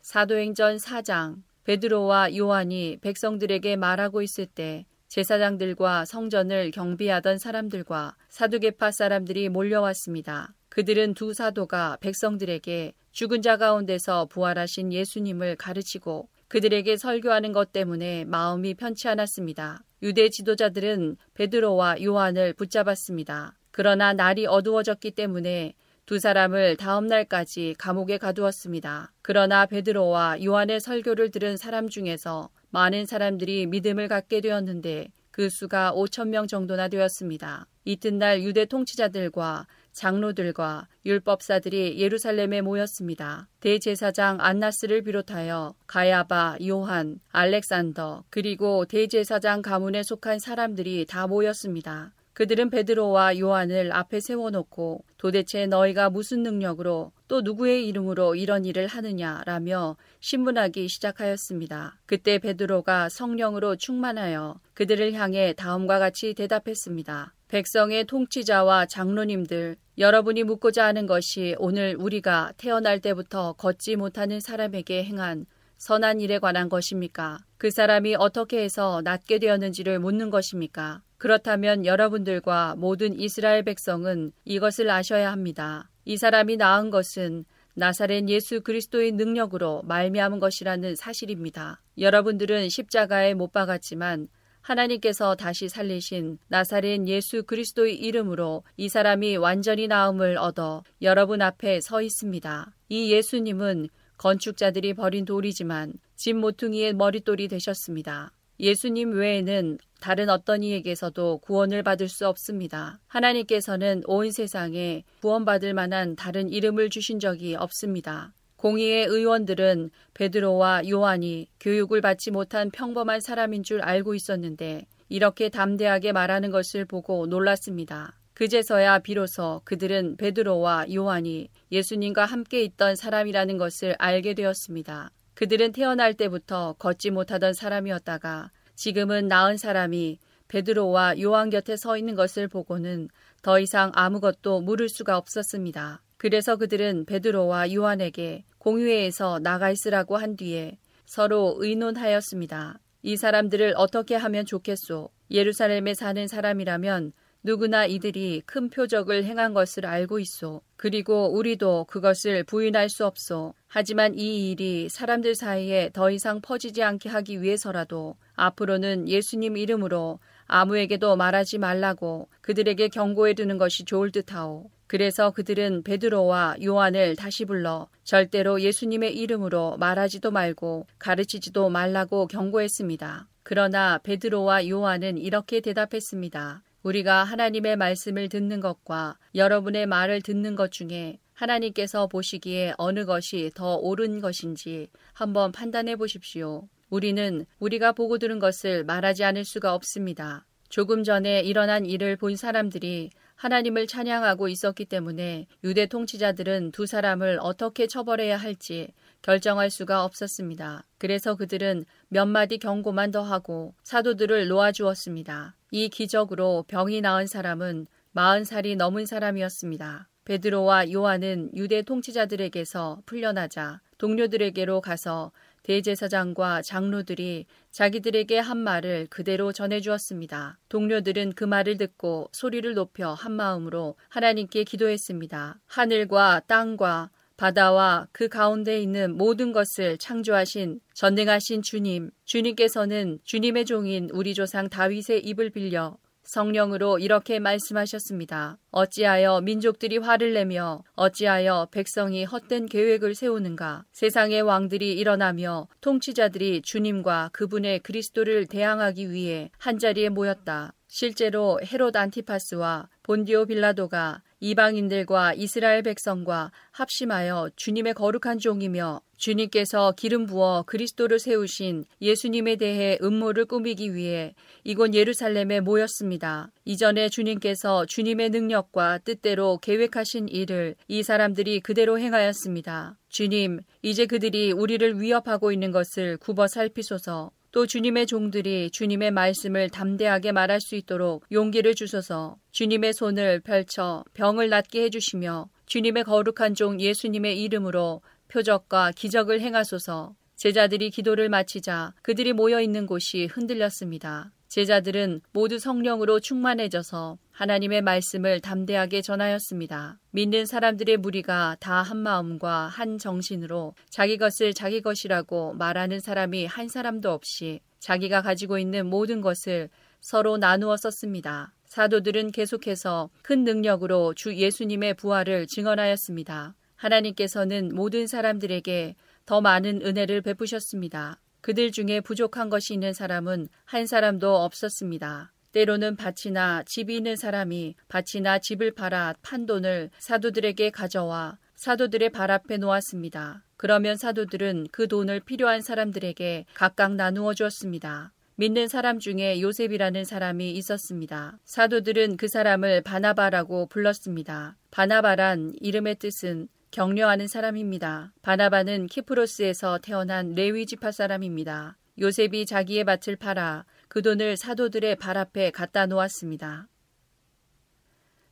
사도행전 4장 베드로와 요한이 백성들에게 말하고 있을 때 제사장들과 성전을 경비하던 사람들과 사두개파 사람들이 몰려왔습니다. 그들은 두 사도가 백성들에게 죽은 자 가운데서 부활하신 예수님을 가르치고 그들에게 설교하는 것 때문에 마음이 편치 않았습니다. 유대 지도자들은 베드로와 요한을 붙잡았습니다. 그러나 날이 어두워졌기 때문에 두 사람을 다음 날까지 감옥에 가두었습니다. 그러나 베드로와 요한의 설교를 들은 사람 중에서 많은 사람들이 믿음을 갖게 되었는데 그 수가 5천 명 정도나 되었습니다. 이튿날 유대 통치자들과 장로들과 율법사들이 예루살렘에 모였습니다. 대제사장 안나스를 비롯하여 가야바, 요한, 알렉산더, 그리고 대제사장 가문에 속한 사람들이 다 모였습니다. 그들은 베드로와 요한을 앞에 세워놓고 도대체 너희가 무슨 능력으로 또 누구의 이름으로 이런 일을 하느냐라며 신문하기 시작하였습니다. 그때 베드로가 성령으로 충만하여 그들을 향해 다음과 같이 대답했습니다. 백성의 통치자와 장로님들, 여러분이 묻고자 하는 것이 오늘 우리가 태어날 때부터 걷지 못하는 사람에게 행한 선한 일에 관한 것입니까? 그 사람이 어떻게 해서 낫게 되었는지를 묻는 것입니까? 그렇다면 여러분들과 모든 이스라엘 백성은 이것을 아셔야 합니다. 이 사람이 나은 것은 나사렛 예수 그리스도의 능력으로 말미암은 것이라는 사실입니다. 여러분들은 십자가에 못 박았지만 하나님께서 다시 살리신 나사렛 예수 그리스도의 이름으로 이 사람이 완전히 나음을 얻어 여러분 앞에 서 있습니다. 이 예수님은 건축자들이 버린 돌이지만 집 모퉁이의 머릿돌이 되셨습니다. 예수님 외에는 다른 어떤 이에게서도 구원을 받을 수 없습니다. 하나님께서는 온 세상에 구원받을 만한 다른 이름을 주신 적이 없습니다. 공의의 의원들은 베드로와 요한이 교육을 받지 못한 평범한 사람인 줄 알고 있었는데 이렇게 담대하게 말하는 것을 보고 놀랐습니다. 그제서야 비로소 그들은 베드로와 요한이 예수님과 함께 있던 사람이라는 것을 알게 되었습니다. 그들은 태어날 때부터 걷지 못하던 사람이었다가 지금은 나은 사람이 베드로와 요한 곁에 서 있는 것을 보고는 더 이상 아무것도 물을 수가 없었습니다. 그래서 그들은 베드로와 요한에게 공회에서 나가 있으라고 한 뒤에 서로 의논하였습니다. 이 사람들을 어떻게 하면 좋겠소? 예루살렘에 사는 사람이라면 누구나 이들이 큰 표적을 행한 것을 알고 있소. 그리고 우리도 그것을 부인할 수 없소. 하지만 이 일이 사람들 사이에 더 이상 퍼지지 않게 하기 위해서라도 앞으로는 예수님 이름으로 아무에게도 말하지 말라고 그들에게 경고해 두는 것이 좋을 듯하오. 그래서 그들은 베드로와 요한을 다시 불러 절대로 예수님의 이름으로 말하지도 말고 가르치지도 말라고 경고했습니다. 그러나 베드로와 요한은 이렇게 대답했습니다. 우리가 하나님의 말씀을 듣는 것과 여러분의 말을 듣는 것 중에 하나님께서 보시기에 어느 것이 더 옳은 것인지 한번 판단해 보십시오. 우리는 우리가 보고 들은 것을 말하지 않을 수가 없습니다. 조금 전에 일어난 일을 본 사람들이 하나님을 찬양하고 있었기 때문에 유대 통치자들은 두 사람을 어떻게 처벌해야 할지 결정할 수가 없었습니다. 그래서 그들은 몇 마디 경고만 더 하고 사도들을 놓아주었습니다. 이 기적으로 병이 나은 사람은 마흔 살이 넘은 사람이었습니다. 베드로와 요한은 유대 통치자들에게서 풀려나자 동료들에게로 가서 대제사장과 장로들이 자기들에게 한 말을 그대로 전해주었습니다. 동료들은 그 말을 듣고 소리를 높여 한 마음으로 하나님께 기도했습니다. 하늘과 땅과 바다와 그 가운데 있는 모든 것을 창조하신 전능하신 주님, 주님께서는 주님의 종인 우리 조상 다윗의 입을 빌려 성령으로 이렇게 말씀하셨습니다. 어찌하여 민족들이 화를 내며 어찌하여 백성이 헛된 계획을 세우는가? 세상의 왕들이 일어나며 통치자들이 주님과 그분의 그리스도를 대항하기 위해 한자리에 모였다. 실제로 헤롯 안티파스와 본디오 빌라도가 이방인들과 이스라엘 백성과 합심하여 주님의 거룩한 종이며 주님께서 기름 부어 그리스도를 세우신 예수님에 대해 음모를 꾸미기 위해 이곳 예루살렘에 모였습니다. 이전에 주님께서 주님의 능력과 뜻대로 계획하신 일을 이 사람들이 그대로 행하였습니다. 주님, 이제 그들이 우리를 위협하고 있는 것을 굽어 살피소서. 또 주님의 종들이 주님의 말씀을 담대하게 말할 수 있도록 용기를 주소서 주님의 손을 펼쳐 병을 낫게 해주시며 주님의 거룩한 종 예수님의 이름으로 표적과 기적을 행하소서 제자들이 기도를 마치자 그들이 모여 있는 곳이 흔들렸습니다. 제자들은 모두 성령으로 충만해져서 하나님의 말씀을 담대하게 전하였습니다. 믿는 사람들의 무리가 다 한 마음과 한 정신으로 자기 것을 자기 것이라고 말하는 사람이 한 사람도 없이 자기가 가지고 있는 모든 것을 서로 나누어 썼습니다. 사도들은 계속해서 큰 능력으로 주 예수님의 부활을 증언하였습니다. 하나님께서는 모든 사람들에게 더 많은 은혜를 베푸셨습니다. 그들 중에 부족한 것이 있는 사람은 한 사람도 없었습니다. 때로는 밭이나 집이 있는 사람이 밭이나 집을 팔아 판 돈을 사도들에게 가져와 사도들의 발 앞에 놓았습니다. 그러면 사도들은 그 돈을 필요한 사람들에게 각각 나누어 주었습니다. 믿는 사람 중에 요셉이라는 사람이 있었습니다. 사도들은 그 사람을 바나바라고 불렀습니다. 바나바란 이름의 뜻은 격려하는 사람입니다. 바나바는 키프로스에서 태어난 레위 지파 사람입니다. 요셉이 자기의 밭을 팔아 그 돈을 사도들의 발 앞에 갖다 놓았습니다.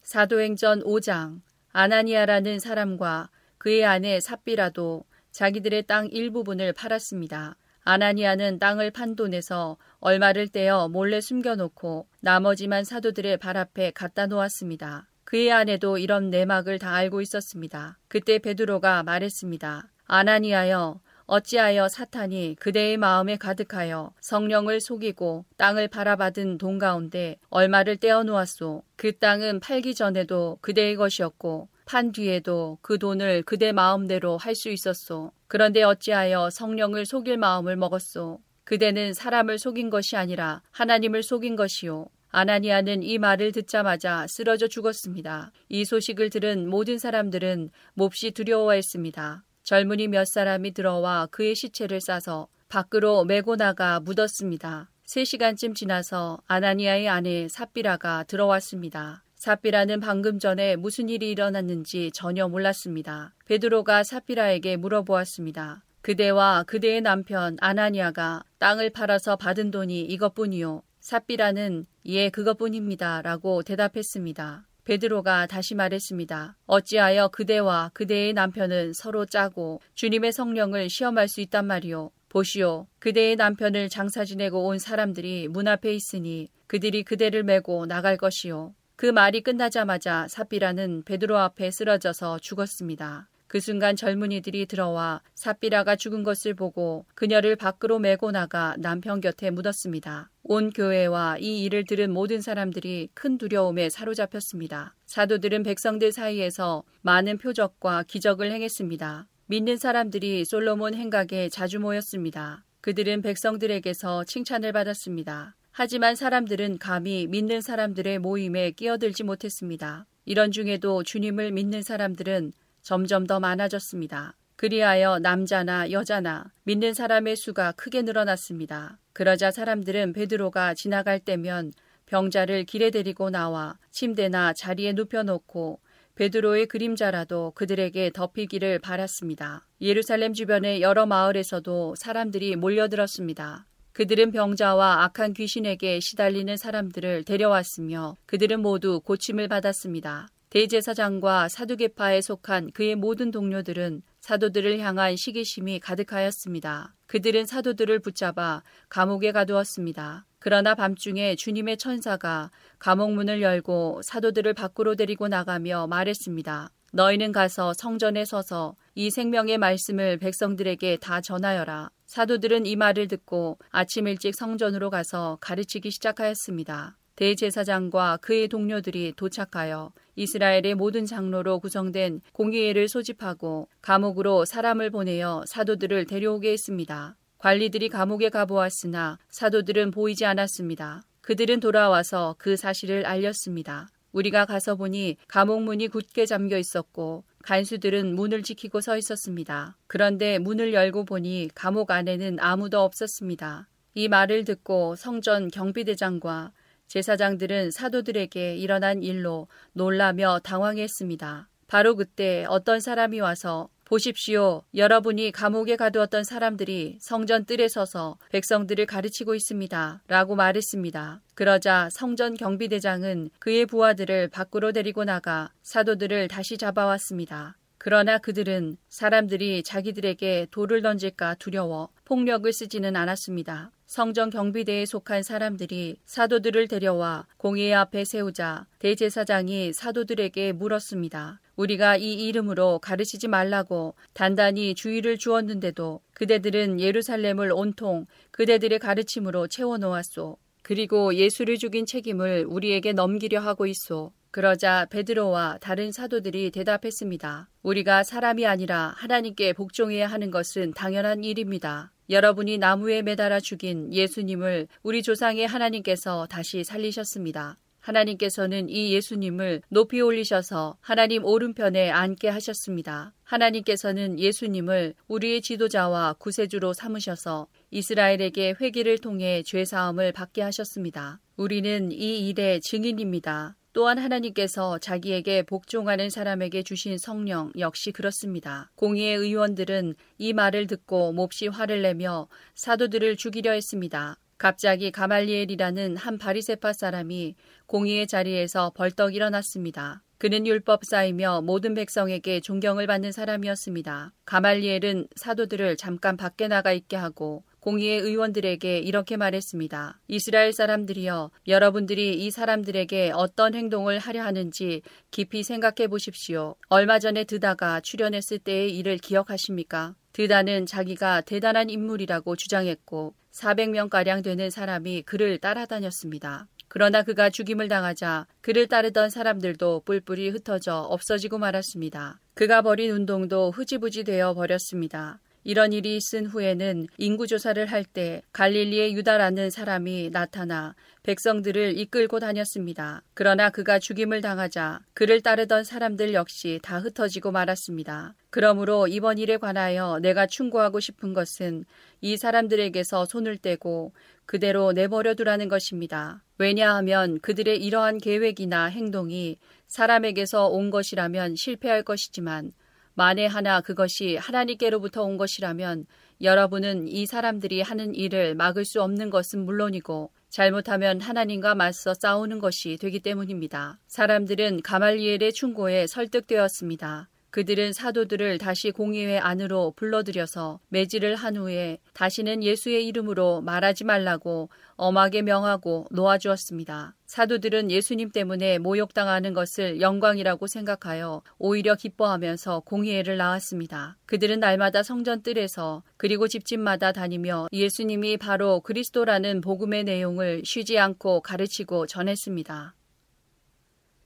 사도행전 5장 아나니아라는 사람과 그의 아내 삽비라도 자기들의 땅 일부분을 팔았습니다. 아나니아는 땅을 판 돈에서 얼마를 떼어 몰래 숨겨놓고 나머지만 사도들의 발 앞에 갖다 놓았습니다. 그의 아내도 이런 내막을 다 알고 있었습니다. 그때 베드로가 말했습니다. 아나니아여 어찌하여 사탄이 그대의 마음에 가득하여 성령을 속이고 땅을 바라받은 돈 가운데 얼마를 떼어 놓았소. 그 땅은 팔기 전에도 그대의 것이었고 판 뒤에도 그 돈을 그대 마음대로 할 수 있었소. 그런데 어찌하여 성령을 속일 마음을 먹었소. 그대는 사람을 속인 것이 아니라 하나님을 속인 것이요. 아나니아는 이 말을 듣자마자 쓰러져 죽었습니다. 이 소식을 들은 모든 사람들은 몹시 두려워했습니다. 젊은이 몇 사람이 들어와 그의 시체를 싸서 밖으로 메고 나가 묻었습니다. 3시간쯤 지나서 아나니아의 아내 삽비라가 들어왔습니다. 삽비라는 방금 전에 무슨 일이 일어났는지 전혀 몰랐습니다. 베드로가 삽비라에게 물어보았습니다. 그대와 그대의 남편 아나니아가 땅을 팔아서 받은 돈이 이것뿐이요. 삽비라는 예, 그것뿐입니다. 라고 대답했습니다. 베드로가 다시 말했습니다. 어찌하여 그대와 그대의 남편은 서로 짜고 주님의 성령을 시험할 수 있단 말이오. 보시오. 그대의 남편을 장사 지내고 온 사람들이 문 앞에 있으니 그들이 그대를 메고 나갈 것이오. 그 말이 끝나자마자 삽비라는 베드로 앞에 쓰러져서 죽었습니다. 그 순간 젊은이들이 들어와 삽비라가 죽은 것을 보고 그녀를 밖으로 메고 나가 남편 곁에 묻었습니다. 온 교회와 이 일을 들은 모든 사람들이 큰 두려움에 사로잡혔습니다. 사도들은 백성들 사이에서 많은 표적과 기적을 행했습니다. 믿는 사람들이 솔로몬 행각에 자주 모였습니다. 그들은 백성들에게서 칭찬을 받았습니다. 하지만 사람들은 감히 믿는 사람들의 모임에 끼어들지 못했습니다. 이런 중에도 주님을 믿는 사람들은 점점 더 많아졌습니다. 그리하여 남자나 여자나 믿는 사람의 수가 크게 늘어났습니다. 그러자 사람들은 베드로가 지나갈 때면 병자를 길에 데리고 나와 침대나 자리에 눕혀놓고 베드로의 그림자라도 그들에게 덮이기를 바랐습니다. 예루살렘 주변의 여러 마을에서도 사람들이 몰려들었습니다. 그들은 병자와 악한 귀신에게 시달리는 사람들을 데려왔으며 그들은 모두 고침을 받았습니다. 대제사장과 사두개파에 속한 그의 모든 동료들은 사도들을 향한 시기심이 가득하였습니다. 그들은 사도들을 붙잡아 감옥에 가두었습니다. 그러나 밤중에 주님의 천사가 감옥 문을 열고 사도들을 밖으로 데리고 나가며 말했습니다. 너희는 가서 성전에 서서 이 생명의 말씀을 백성들에게 다 전하여라. 사도들은 이 말을 듣고 아침 일찍 성전으로 가서 가르치기 시작하였습니다. 대제사장과 그의 동료들이 도착하여 이스라엘의 모든 장로로 구성된 공의회를 소집하고 감옥으로 사람을 보내어 사도들을 데려오게 했습니다. 관리들이 감옥에 가보았으나 사도들은 보이지 않았습니다. 그들은 돌아와서 그 사실을 알렸습니다. 우리가 가서 보니 감옥 문이 굳게 잠겨 있었고 간수들은 문을 지키고 서 있었습니다. 그런데 문을 열고 보니 감옥 안에는 아무도 없었습니다. 이 말을 듣고 성전 경비대장과 제사장들은 사도들에게 일어난 일로 놀라며 당황했습니다. 바로 그때 어떤 사람이 와서 보십시오. 여러분이 감옥에 가두었던 사람들이 성전 뜰에 서서 백성들을 가르치고 있습니다. 라고 말했습니다. 그러자 성전 경비대장은 그의 부하들을 밖으로 데리고 나가 사도들을 다시 잡아왔습니다. 그러나 그들은 사람들이 자기들에게 돌을 던질까 두려워 폭력을 쓰지는 않았습니다. 성전 경비대에 속한 사람들이 사도들을 데려와 공회 앞에 세우자 대제사장이 사도들에게 물었습니다. 우리가 이 이름으로 가르치지 말라고 단단히 주의를 주었는데도 그대들은 예루살렘을 온통 그대들의 가르침으로 채워놓았소. 그리고 예수를 죽인 책임을 우리에게 넘기려 하고 있소. 그러자 베드로와 다른 사도들이 대답했습니다. 우리가 사람이 아니라 하나님께 복종해야 하는 것은 당연한 일입니다. 여러분이 나무에 매달아 죽인 예수님을 우리 조상의 하나님께서 다시 살리셨습니다. 하나님께서는 이 예수님을 높이 올리셔서 하나님 오른편에 앉게 하셨습니다. 하나님께서는 예수님을 우리의 지도자와 구세주로 삼으셔서 이스라엘에게 회개를 통해 죄 사함을 받게 하셨습니다. 우리는 이 일의 증인입니다. 또한 하나님께서 자기에게 복종하는 사람에게 주신 성령 역시 그렇습니다. 공의의 의원들은 이 말을 듣고 몹시 화를 내며 사도들을 죽이려 했습니다. 갑자기 가말리엘이라는 한 바리세파 사람이 공의의 자리에서 벌떡 일어났습니다. 그는 율법사이며 모든 백성에게 존경을 받는 사람이었습니다. 가말리엘은 사도들을 잠깐 밖에 나가 있게 하고 공의의 의원들에게 이렇게 말했습니다. 이스라엘 사람들이여 여러분들이 이 사람들에게 어떤 행동을 하려 하는지 깊이 생각해 보십시오. 얼마 전에 드다가 출연했을 때의 일을 기억하십니까? 드다는 자기가 대단한 인물이라고 주장했고 400명가량 되는 사람이 그를 따라다녔습니다. 그러나 그가 죽임을 당하자 그를 따르던 사람들도 뿔뿔이 흩어져 없어지고 말았습니다. 그가 벌인 운동도 흐지부지 되어 버렸습니다. 이런 일이 있은 후에는 인구조사를 할 때 갈릴리의 유다라는 사람이 나타나 백성들을 이끌고 다녔습니다. 그러나 그가 죽임을 당하자 그를 따르던 사람들 역시 다 흩어지고 말았습니다. 그러므로 이번 일에 관하여 내가 충고하고 싶은 것은 이 사람들에게서 손을 떼고 그대로 내버려 두라는 것입니다. 왜냐하면 그들의 이러한 계획이나 행동이 사람에게서 온 것이라면 실패할 것이지만 만에 하나 그것이 하나님께로부터 온 것이라면 여러분은 이 사람들이 하는 일을 막을 수 없는 것은 물론이고 잘못하면 하나님과 맞서 싸우는 것이 되기 때문입니다. 사람들은 가말리엘의 충고에 설득되었습니다. 그들은 사도들을 다시 공의회 안으로 불러들여서 매질을 한 후에 다시는 예수의 이름으로 말하지 말라고 엄하게 명하고 놓아주었습니다. 사도들은 예수님 때문에 모욕당하는 것을 영광이라고 생각하여 오히려 기뻐하면서 공의회를 나왔습니다. 그들은 날마다 성전 뜰에서 그리고 집집마다 다니며 예수님이 바로 그리스도라는 복음의 내용을 쉬지 않고 가르치고 전했습니다.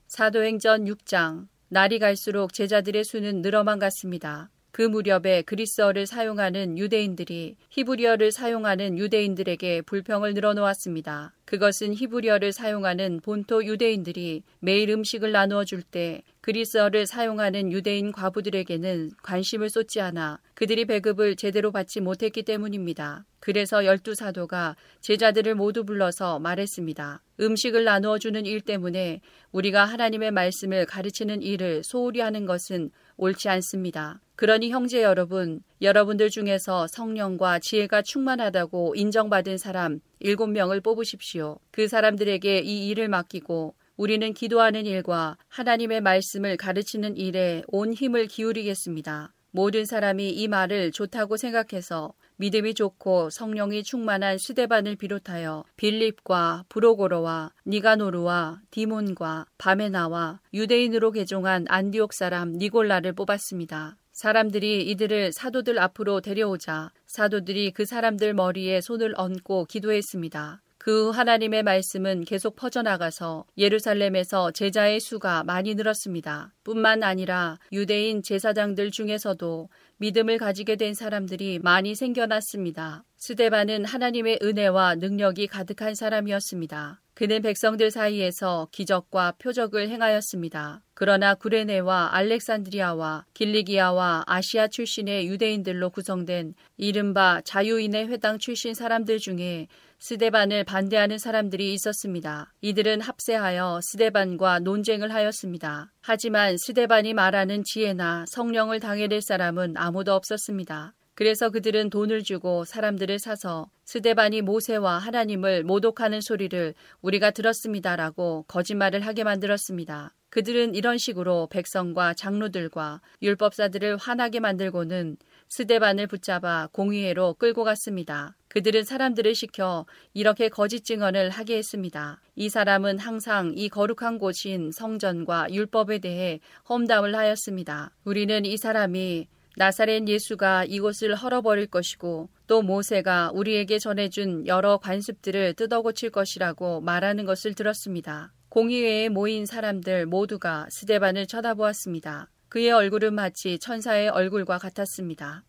사도행전 6장 날이 갈수록 제자들의 수는 늘어만 갔습니다. 그 무렵에 그리스어를 사용하는 유대인들이 히브리어를 사용하는 유대인들에게 불평을 늘어놓았습니다. 그것은 히브리어를 사용하는 본토 유대인들이 매일 음식을 나누어 줄 때 그리스어를 사용하는 유대인 과부들에게는 관심을 쏟지 않아 그들이 배급을 제대로 받지 못했기 때문입니다. 그래서 열두 사도가 제자들을 모두 불러서 말했습니다. 음식을 나누어 주는 일 때문에 우리가 하나님의 말씀을 가르치는 일을 소홀히 하는 것은 옳지 않습니다. 그러니 형제 여러분, 여러분들 중에서 성령과 지혜가 충만하다고 인정받은 사람 일곱 명을 뽑으십시오. 그 사람들에게 이 일을 맡기고 우리는 기도하는 일과 하나님의 말씀을 가르치는 일에 온 힘을 기울이겠습니다. 모든 사람이 이 말을 좋다고 생각해서 믿음이 좋고 성령이 충만한 스데반을 비롯하여 빌립과 브로고로와 니가노르와 디몬과 바메나와 유대인으로 개종한 안디옥 사람 니골라를 뽑았습니다. 사람들이 이들을 사도들 앞으로 데려오자 사도들이 그 사람들 머리에 손을 얹고 기도했습니다. 그 하나님의 말씀은 계속 퍼져나가서 예루살렘에서 제자의 수가 많이 늘었습니다. 뿐만 아니라 유대인 제사장들 중에서도 믿음을 가지게 된 사람들이 많이 생겨났습니다. 스데반은 하나님의 은혜와 능력이 가득한 사람이었습니다. 그는 백성들 사이에서 기적과 표적을 행하였습니다. 그러나 구레네와 알렉산드리아와 길리기아와 아시아 출신의 유대인들로 구성된 이른바 자유인의 회당 출신 사람들 중에 스데반을 반대하는 사람들이 있었습니다. 이들은 합세하여 스데반과 논쟁을 하였습니다. 하지만 스데반이 말하는 지혜나 성령을 당해낼 사람은 아무도 없었습니다. 그래서 그들은 돈을 주고 사람들을 사서 스데반이 모세와 하나님을 모독하는 소리를 우리가 들었습니다라고 거짓말을 하게 만들었습니다. 그들은 이런 식으로 백성과 장로들과 율법사들을 화나게 만들고는 스데반을 붙잡아 공의회로 끌고 갔습니다. 그들은 사람들을 시켜 이렇게 거짓 증언을 하게 했습니다. 이 사람은 항상 이 거룩한 곳인 성전과 율법에 대해 험담을 하였습니다. 우리는 이 사람이 나사렛 예수가 이곳을 헐어버릴 것이고 또 모세가 우리에게 전해준 여러 관습들을 뜯어고칠 것이라고 말하는 것을 들었습니다. 공의회에 모인 사람들 모두가 스데반을 쳐다보았습니다. 그의 얼굴은 마치 천사의 얼굴과 같았습니다.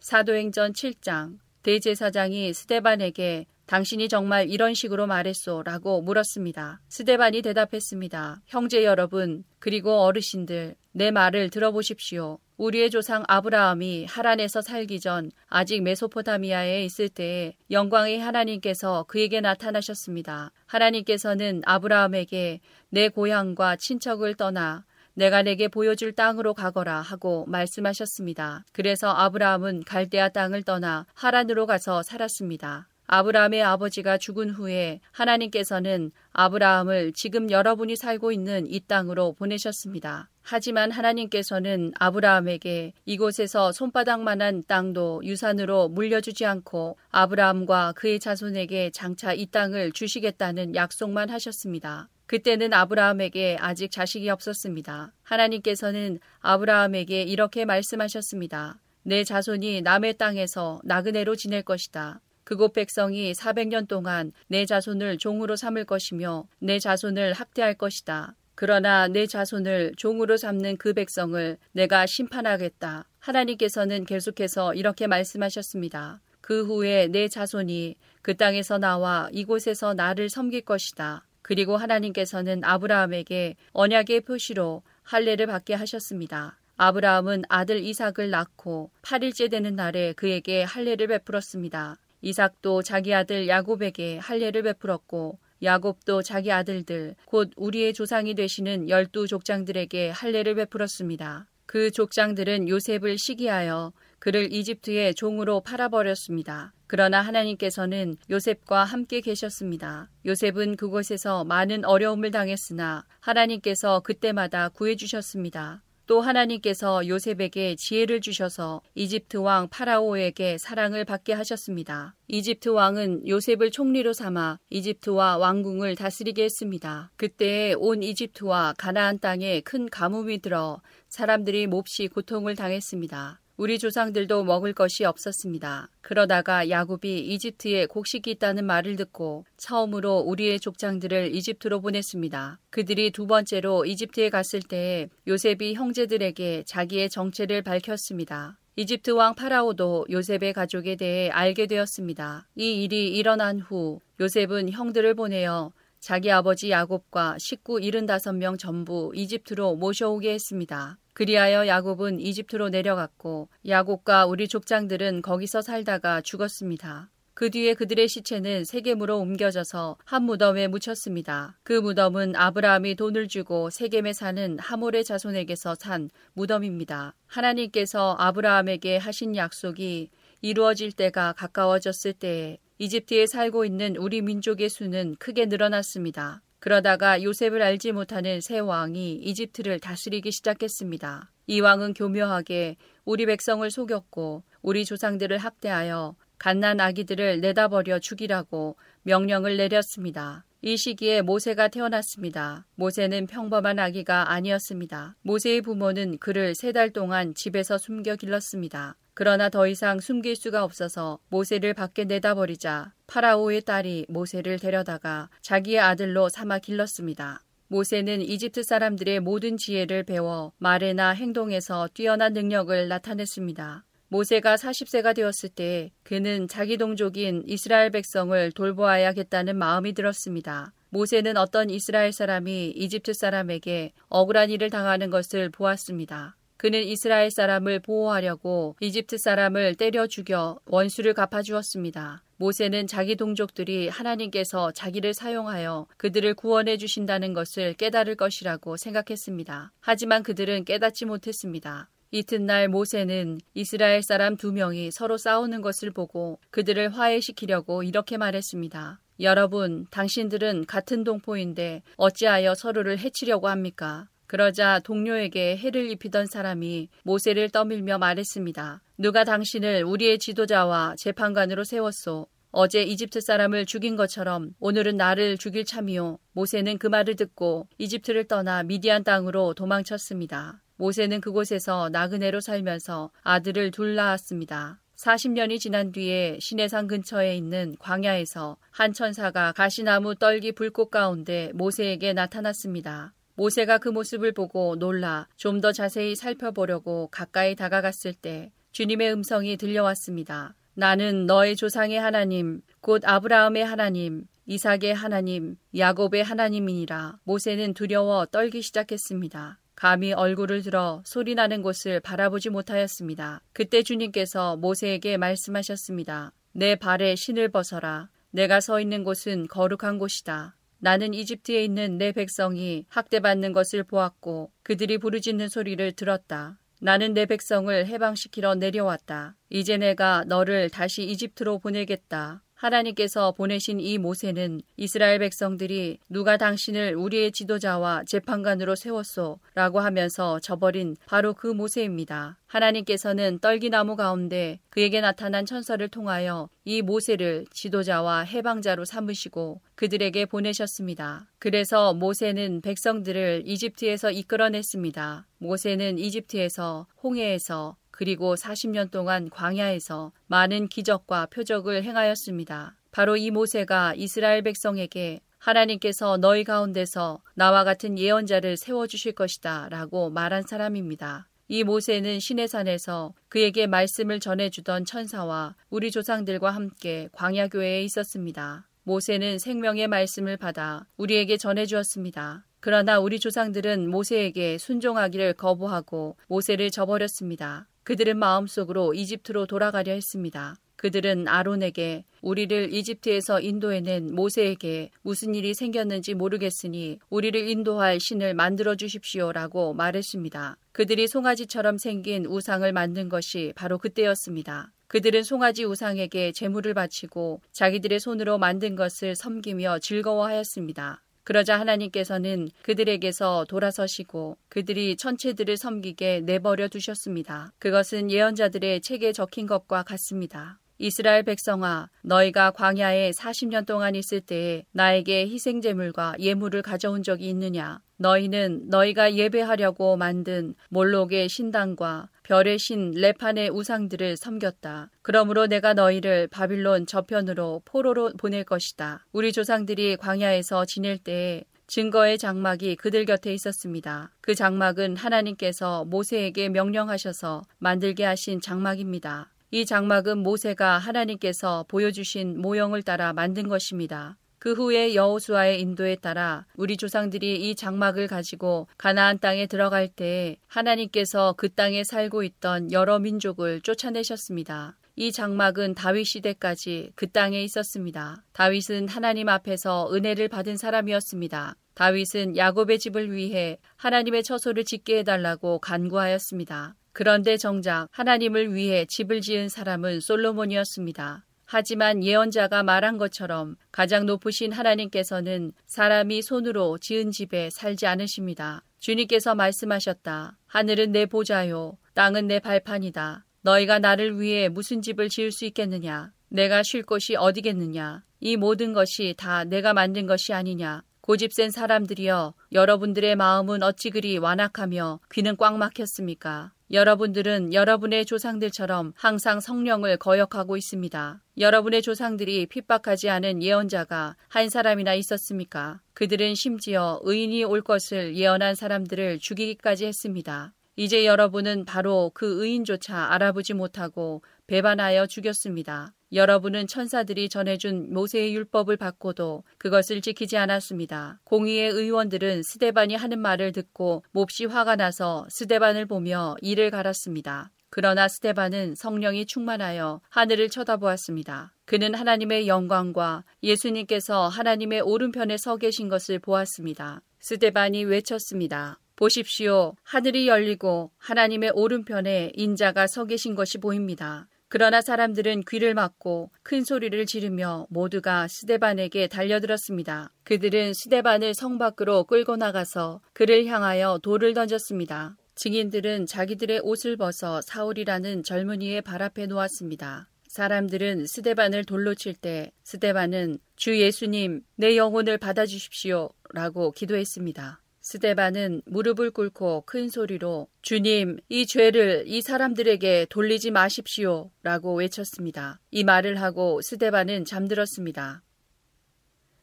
사도행전 7장 대제사장이 스데반에게 당신이 정말 이런 식으로 말했소 라고 물었습니다. 스데반이 대답했습니다. 형제 여러분, 그리고 어르신들, 내 말을 들어보십시오. 우리의 조상 아브라함이 하란에서 살기 전 아직 메소포타미아에 있을 때에 영광의 하나님께서 그에게 나타나셨습니다. 하나님께서는 아브라함에게 내 고향과 친척을 떠나 내가 내게 보여줄 땅으로 가거라 하고 말씀하셨습니다. 그래서 아브라함은 갈대아 땅을 떠나 하란으로 가서 살았습니다. 아브라함의 아버지가 죽은 후에 하나님께서는 아브라함을 지금 여러분이 살고 있는 이 땅으로 보내셨습니다. 하지만 하나님께서는 아브라함에게 이곳에서 손바닥만한 땅도 유산으로 물려주지 않고 아브라함과 그의 자손에게 장차 이 땅을 주시겠다는 약속만 하셨습니다. 그때는 아브라함에게 아직 자식이 없었습니다. 하나님께서는 아브라함에게 이렇게 말씀하셨습니다. 내 자손이 남의 땅에서 나그네로 지낼 것이다. 그곳 백성이 400년 동안 내 자손을 종으로 삼을 것이며 내 자손을 학대할 것이다. 그러나 내 자손을 종으로 삼는 그 백성을 내가 심판하겠다. 하나님께서는 계속해서 이렇게 말씀하셨습니다. 그 후에 내 자손이 그 땅에서 나와 이곳에서 나를 섬길 것이다. 그리고 하나님께서는 아브라함에게 언약의 표시로 할례를 받게 하셨습니다. 아브라함은 아들 이삭을 낳고 8일째 되는 날에 그에게 할례를 베풀었습니다. 이삭도 자기 아들 야곱에게 할례를 베풀었고 야곱도 자기 아들들 곧 우리의 조상이 되시는 열두 족장들에게 할례를 베풀었습니다. 그 족장들은 요셉을 시기하여 그를 이집트의 종으로 팔아버렸습니다. 그러나 하나님께서는 요셉과 함께 계셨습니다. 요셉은 그곳에서 많은 어려움을 당했으나 하나님께서 그때마다 구해주셨습니다. 또 하나님께서 요셉에게 지혜를 주셔서 이집트 왕 파라오에게 사랑을 받게 하셨습니다. 이집트 왕은 요셉을 총리로 삼아 이집트와 왕궁을 다스리게 했습니다. 그때 온 이집트와 가나안 땅에 큰 가뭄이 들어 사람들이 몹시 고통을 당했습니다. 우리 조상들도 먹을 것이 없었습니다. 그러다가 야곱이 이집트에 곡식이 있다는 말을 듣고 처음으로 우리의 족장들을 이집트로 보냈습니다. 그들이 두 번째로 이집트에 갔을 때 요셉이 형제들에게 자기의 정체를 밝혔습니다. 이집트 왕 파라오도 요셉의 가족에 대해 알게 되었습니다. 이 일이 일어난 후 요셉은 형들을 보내어 자기 아버지 야곱과 식구 75명 전부 이집트로 모셔오게 했습니다. 그리하여 야곱은 이집트로 내려갔고 야곱과 우리 족장들은 거기서 살다가 죽었습니다. 그 뒤에 그들의 시체는 세겜으로 옮겨져서 한 무덤에 묻혔습니다. 그 무덤은 아브라함이 돈을 주고 세겜에 사는 하몰의 자손에게서 산 무덤입니다. 하나님께서 아브라함에게 하신 약속이 이루어질 때가 가까워졌을 때에 이집트에 살고 있는 우리 민족의 수는 크게 늘어났습니다. 그러다가 요셉을 알지 못하는 새 왕이 이집트를 다스리기 시작했습니다. 이 왕은 교묘하게 우리 백성을 속였고 우리 조상들을 학대하여 갓난 아기들을 내다버려 죽이라고 명령을 내렸습니다. 이 시기에 모세가 태어났습니다. 모세는 평범한 아기가 아니었습니다. 모세의 부모는 그를 세 달 동안 집에서 숨겨 길렀습니다. 그러나 더 이상 숨길 수가 없어서 모세를 밖에 내다버리자 파라오의 딸이 모세를 데려다가 자기의 아들로 삼아 길렀습니다. 모세는 이집트 사람들의 모든 지혜를 배워 말에나 행동에서 뛰어난 능력을 나타냈습니다. 모세가 40세가 되었을 때 그는 자기 동족인 이스라엘 백성을 돌보아야겠다는 마음이 들었습니다. 모세는 어떤 이스라엘 사람이 이집트 사람에게 억울한 일을 당하는 것을 보았습니다. 그는 이스라엘 사람을 보호하려고 이집트 사람을 때려 죽여 원수를 갚아주었습니다. 모세는 자기 동족들이 하나님께서 자기를 사용하여 그들을 구원해 주신다는 것을 깨달을 것이라고 생각했습니다. 하지만 그들은 깨닫지 못했습니다. 이튿날 모세는 이스라엘 사람 두 명이 서로 싸우는 것을 보고 그들을 화해시키려고 이렇게 말했습니다. 여러분, 당신들은 같은 동포인데 어찌하여 서로를 해치려고 합니까? 그러자 동료에게 해를 입히던 사람이 모세를 떠밀며 말했습니다. 누가 당신을 우리의 지도자와 재판관으로 세웠소? 어제 이집트 사람을 죽인 것처럼 오늘은 나를 죽일 참이요. 모세는 그 말을 듣고 이집트를 떠나 미디안 땅으로 도망쳤습니다. 모세는 그곳에서 나그네로 살면서 아들을 둘 낳았습니다. 40년이 지난 뒤에 시내산 근처에 있는 광야에서 한 천사가 가시나무 떨기 불꽃 가운데 모세에게 나타났습니다. 모세가 그 모습을 보고 놀라 좀 더 자세히 살펴보려고 가까이 다가갔을 때 주님의 음성이 들려왔습니다. 나는 너의 조상의 하나님, 곧 아브라함의 하나님, 이삭의 하나님, 야곱의 하나님이니라. 모세는 두려워 떨기 시작했습니다. 감히 얼굴을 들어 소리 나는 곳을 바라보지 못하였습니다. 그때 주님께서 모세에게 말씀하셨습니다. 내 발에 신을 벗어라. 내가 서 있는 곳은 거룩한 곳이다. 나는 이집트에 있는 내 백성이 학대받는 것을 보았고 그들이 부르짖는 소리를 들었다. 나는 내 백성을 해방시키러 내려왔다. 이제 내가 너를 다시 이집트로 보내겠다. 하나님께서 보내신 이 모세는 이스라엘 백성들이 누가 당신을 우리의 지도자와 재판관으로 세웠소 라고 하면서 저버린 바로 그 모세입니다. 하나님께서는 떨기나무 가운데 그에게 나타난 천사를 통하여 이 모세를 지도자와 해방자로 삼으시고 그들에게 보내셨습니다. 그래서 모세는 백성들을 이집트에서 이끌어냈습니다. 모세는 이집트에서 홍해에서 그리고 40년 동안 광야에서 많은 기적과 표적을 행하였습니다. 바로 이 모세가 이스라엘 백성에게 하나님께서 너희 가운데서 나와 같은 예언자를 세워주실 것이다 라고 말한 사람입니다. 이 모세는 시내산에서 그에게 말씀을 전해주던 천사와 우리 조상들과 함께 광야교회에 있었습니다. 모세는 생명의 말씀을 받아 우리에게 전해주었습니다. 그러나 우리 조상들은 모세에게 순종하기를 거부하고 모세를 저버렸습니다. 그들은 마음속으로 이집트로 돌아가려 했습니다. 그들은 아론에게 우리를 이집트에서 인도해낸 모세에게 무슨 일이 생겼는지 모르겠으니 우리를 인도할 신을 만들어 주십시오라고 말했습니다. 그들이 송아지처럼 생긴 우상을 만든 것이 바로 그때였습니다. 그들은 송아지 우상에게 제물을 바치고 자기들의 손으로 만든 것을 섬기며 즐거워하였습니다. 그러자 하나님께서는 그들에게서 돌아서시고 그들이 천체들을 섬기게 내버려 두셨습니다. 그것은 예언자들의 책에 적힌 것과 같습니다. 이스라엘 백성아, 너희가 광야에 40년 동안 있을 때에 나에게 희생 제물과 예물을 가져온 적이 있느냐? 너희는 너희가 예배하려고 만든 몰록의 신당과 별의 신 레판의 우상들을 섬겼다. 그러므로 내가 너희를 바빌론 저편으로 포로로 보낼 것이다. 우리 조상들이 광야에서 지낼 때에 증거의 장막이 그들 곁에 있었습니다. 그 장막은 하나님께서 모세에게 명령하셔서 만들게 하신 장막입니다. 이 장막은 모세가 하나님께서 보여주신 모형을 따라 만든 것입니다. 그 후에 여호수아의 인도에 따라 우리 조상들이 이 장막을 가지고 가나안 땅에 들어갈 때 하나님께서 그 땅에 살고 있던 여러 민족을 쫓아내셨습니다. 이 장막은 다윗 시대까지 그 땅에 있었습니다. 다윗은 하나님 앞에서 은혜를 받은 사람이었습니다. 다윗은 야곱의 집을 위해 하나님의 처소를 짓게 해달라고 간구하였습니다. 그런데 정작 하나님을 위해 집을 지은 사람은 솔로몬이었습니다. 하지만 예언자가 말한 것처럼 가장 높으신 하나님께서는 사람이 손으로 지은 집에 살지 않으십니다. 주님께서 말씀하셨다. 하늘은 내 보좌요. 땅은 내 발판이다. 너희가 나를 위해 무슨 집을 지을 수 있겠느냐? 내가 쉴 곳이 어디겠느냐? 이 모든 것이 다 내가 만든 것이 아니냐? 고집센 사람들이여 여러분들의 마음은 어찌 그리 완악하며 귀는 꽉 막혔습니까? 여러분들은 여러분의 조상들처럼 항상 성령을 거역하고 있습니다. 여러분의 조상들이 핍박하지 않은 예언자가 한 사람이나 있었습니까? 그들은 심지어 의인이 올 것을 예언한 사람들을 죽이기까지 했습니다. 이제 여러분은 바로 그 의인조차 알아보지 못하고 배반하여 죽였습니다. 여러분은 천사들이 전해준 모세의 율법을 받고도 그것을 지키지 않았습니다. 공의의 의원들은 스데반이 하는 말을 듣고 몹시 화가 나서 스데반을 보며 이를 갈았습니다. 그러나 스데반은 성령이 충만하여 하늘을 쳐다보았습니다. 그는 하나님의 영광과 예수님께서 하나님의 오른편에 서 계신 것을 보았습니다. 스데반이 외쳤습니다. 보십시오. 하늘이 열리고 하나님의 오른편에 인자가 서 계신 것이 보입니다. 그러나 사람들은 귀를 막고 큰 소리를 지르며 모두가 스데반에게 달려들었습니다. 그들은 스데반을 성 밖으로 끌고 나가서 그를 향하여 돌을 던졌습니다. 증인들은 자기들의 옷을 벗어 사울이라는 젊은이의 발 앞에 놓았습니다. 사람들은 스데반을 돌로 칠 때 스데반은 주 예수님 내 영혼을 받아주십시오 라고 기도했습니다. 스데반은 무릎을 꿇고 큰 소리로 주님, 이 죄를 이 사람들에게 돌리지 마십시오. 라고 외쳤습니다. 이 말을 하고 스데반은 잠들었습니다.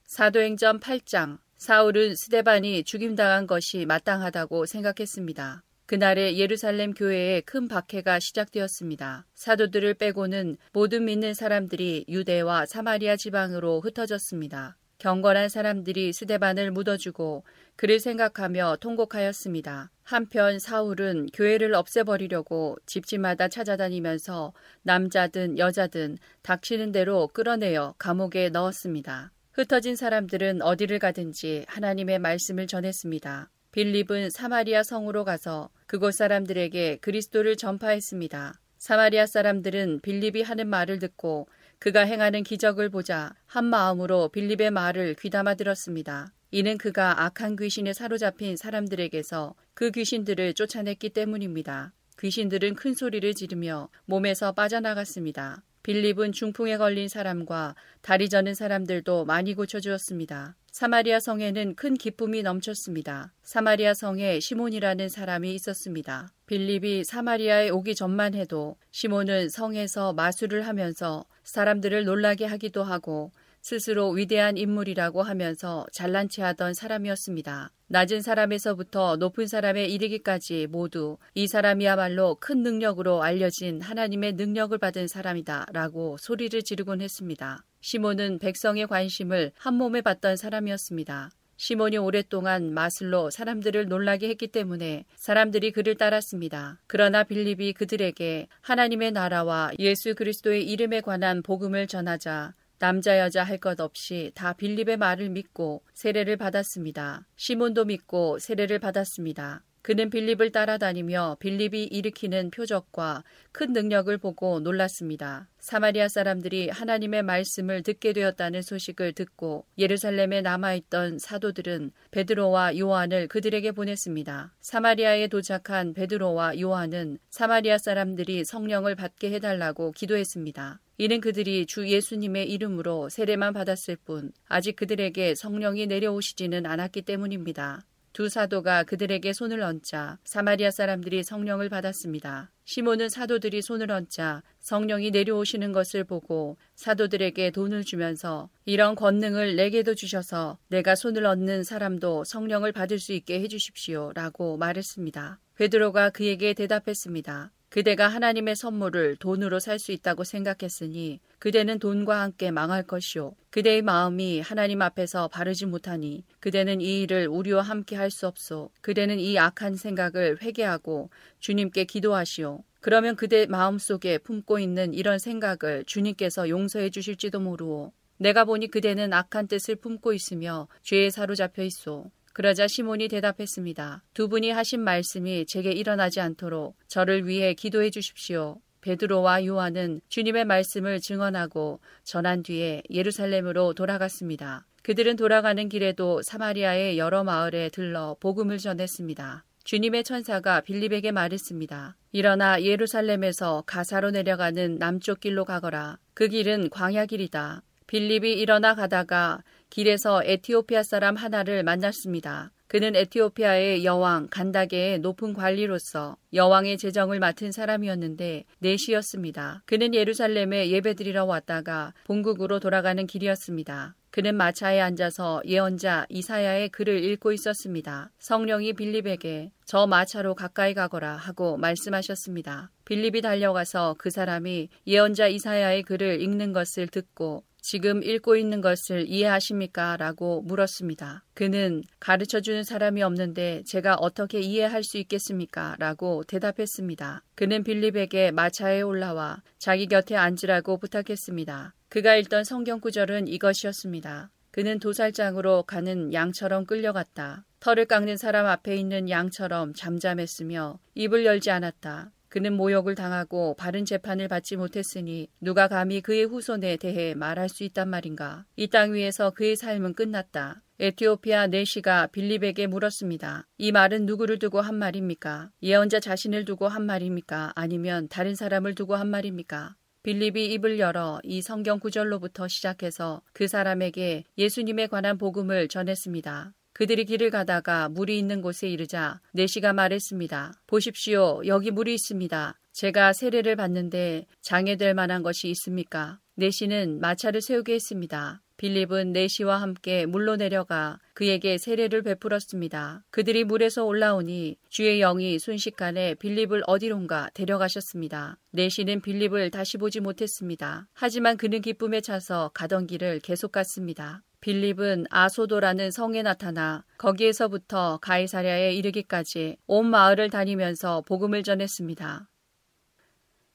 사도행전 8장 사울은 스데반이 죽임당한 것이 마땅하다고 생각했습니다. 그날에 예루살렘 교회에 큰 박해가 시작되었습니다. 사도들을 빼고는 모든 믿는 사람들이 유대와 사마리아 지방으로 흩어졌습니다. 경건한 사람들이 스데반을 묻어주고 그를 생각하며 통곡하였습니다. 한편 사울은 교회를 없애버리려고 집집마다 찾아다니면서 남자든 여자든 닥치는 대로 끌어내어 감옥에 넣었습니다. 흩어진 사람들은 어디를 가든지 하나님의 말씀을 전했습니다. 빌립은 사마리아 성으로 가서 그곳 사람들에게 그리스도를 전파했습니다. 사마리아 사람들은 빌립이 하는 말을 듣고 그가 행하는 기적을 보자 한 마음으로 빌립의 말을 귀담아 들었습니다. 이는 그가 악한 귀신에 사로잡힌 사람들에게서 그 귀신들을 쫓아냈기 때문입니다. 귀신들은 큰 소리를 지르며 몸에서 빠져나갔습니다. 빌립은 중풍에 걸린 사람과 다리 저는 사람들도 많이 고쳐주었습니다. 사마리아 성에는 큰 기쁨이 넘쳤습니다. 사마리아 성에 시몬이라는 사람이 있었습니다. 빌립이 사마리아에 오기 전만 해도 시몬은 성에서 마술을 하면서 사람들을 놀라게 하기도 하고 스스로 위대한 인물이라고 하면서 잘난 체 하던 사람이었습니다. 낮은 사람에서부터 높은 사람에 이르기까지 모두 이 사람이야말로 큰 능력으로 알려진 하나님의 능력을 받은 사람이다 라고 소리를 지르곤 했습니다. 시몬은 백성의 관심을 한 몸에 받던 사람이었습니다. 시몬이 오랫동안 마술로 사람들을 놀라게 했기 때문에 사람들이 그를 따랐습니다. 그러나 빌립이 그들에게 하나님의 나라와 예수 그리스도의 이름에 관한 복음을 전하자 남자 여자 할 것 없이 다 빌립의 말을 믿고 세례를 받았습니다. 시몬도 믿고 세례를 받았습니다. 그는 빌립을 따라다니며 빌립이 일으키는 표적과 큰 능력을 보고 놀랐습니다. 사마리아 사람들이 하나님의 말씀을 듣게 되었다는 소식을 듣고 예루살렘에 남아있던 사도들은 베드로와 요한을 그들에게 보냈습니다. 사마리아에 도착한 베드로와 요한은 사마리아 사람들이 성령을 받게 해달라고 기도했습니다. 이는 그들이 주 예수님의 이름으로 세례만 받았을 뿐 아직 그들에게 성령이 내려오시지는 않았기 때문입니다. 두 사도가 그들에게 손을 얹자 사마리아 사람들이 성령을 받았습니다. 시몬은 사도들이 손을 얹자 성령이 내려오시는 것을 보고 사도들에게 돈을 주면서 이런 권능을 내게도 주셔서 내가 손을 얹는 사람도 성령을 받을 수 있게 해주십시오 라고 말했습니다. 베드로가 그에게 대답했습니다. 그대가 하나님의 선물을 돈으로 살 수 있다고 생각했으니 그대는 돈과 함께 망할 것이요. 그대의 마음이 하나님 앞에서 바르지 못하니 그대는 이 일을 우리와 함께 할 수 없소. 그대는 이 악한 생각을 회개하고 주님께 기도하시오. 그러면 그대 마음속에 품고 있는 이런 생각을 주님께서 용서해 주실지도 모르오. 내가 보니 그대는 악한 뜻을 품고 있으며 죄에 사로잡혀 있소. 그러자 시몬이 대답했습니다. 두 분이 하신 말씀이 제게 일어나지 않도록 저를 위해 기도해 주십시오. 베드로와 요한은 주님의 말씀을 증언하고 전한 뒤에 예루살렘으로 돌아갔습니다. 그들은 돌아가는 길에도 사마리아의 여러 마을에 들러 복음을 전했습니다. 주님의 천사가 빌립에게 말했습니다. 일어나 예루살렘에서 가사로 내려가는 남쪽 길로 가거라. 그 길은 광야 길이다. 빌립이 일어나 가다가 길에서 에티오피아 사람 하나를 만났습니다. 그는 에티오피아의 여왕 간다게의 높은 관리로서 여왕의 재정을 맡은 사람이었는데 내시였습니다. 그는 예루살렘에 예배드리러 왔다가 본국으로 돌아가는 길이었습니다. 그는 마차에 앉아서 예언자 이사야의 글을 읽고 있었습니다. 성령이 빌립에게 저 마차로 가까이 가거라 하고 말씀하셨습니다. 빌립이 달려가서 그 사람이 예언자 이사야의 글을 읽는 것을 듣고 지금 읽고 있는 것을 이해하십니까? 라고 물었습니다. 그는 가르쳐 주는 사람이 없는데 제가 어떻게 이해할 수 있겠습니까? 라고 대답했습니다. 그는 빌립에게 마차에 올라와 자기 곁에 앉으라고 부탁했습니다. 그가 읽던 성경 구절은 이것이었습니다. 그는 도살장으로 가는 양처럼 끌려갔다. 털을 깎는 사람 앞에 있는 양처럼 잠잠했으며 입을 열지 않았다. 그는 모욕을 당하고 바른 재판을 받지 못했으니 누가 감히 그의 후손에 대해 말할 수 있단 말인가. 이 땅 위에서 그의 삶은 끝났다. 에티오피아 네시가 빌립에게 물었습니다. 이 말은 누구를 두고 한 말입니까? 예언자 자신을 두고 한 말입니까? 아니면 다른 사람을 두고 한 말입니까? 빌립이 입을 열어 이 성경 구절로부터 시작해서 그 사람에게 예수님에 관한 복음을 전했습니다. 그들이 길을 가다가 물이 있는 곳에 이르자 내시가 말했습니다. 보십시오. 여기 물이 있습니다. 제가 세례를 받는데 장애될 만한 것이 있습니까? 내시는 마차를 세우게 했습니다. 빌립은 내시와 함께 물로 내려가 그에게 세례를 베풀었습니다. 그들이 물에서 올라오니 주의 영이 순식간에 빌립을 어디론가 데려가셨습니다. 내시는 빌립을 다시 보지 못했습니다. 하지만 그는 기쁨에 차서 가던 길을 계속 갔습니다. 빌립은 아소도라는 성에 나타나 거기에서부터 가이사랴에 이르기까지 온 마을을 다니면서 복음을 전했습니다.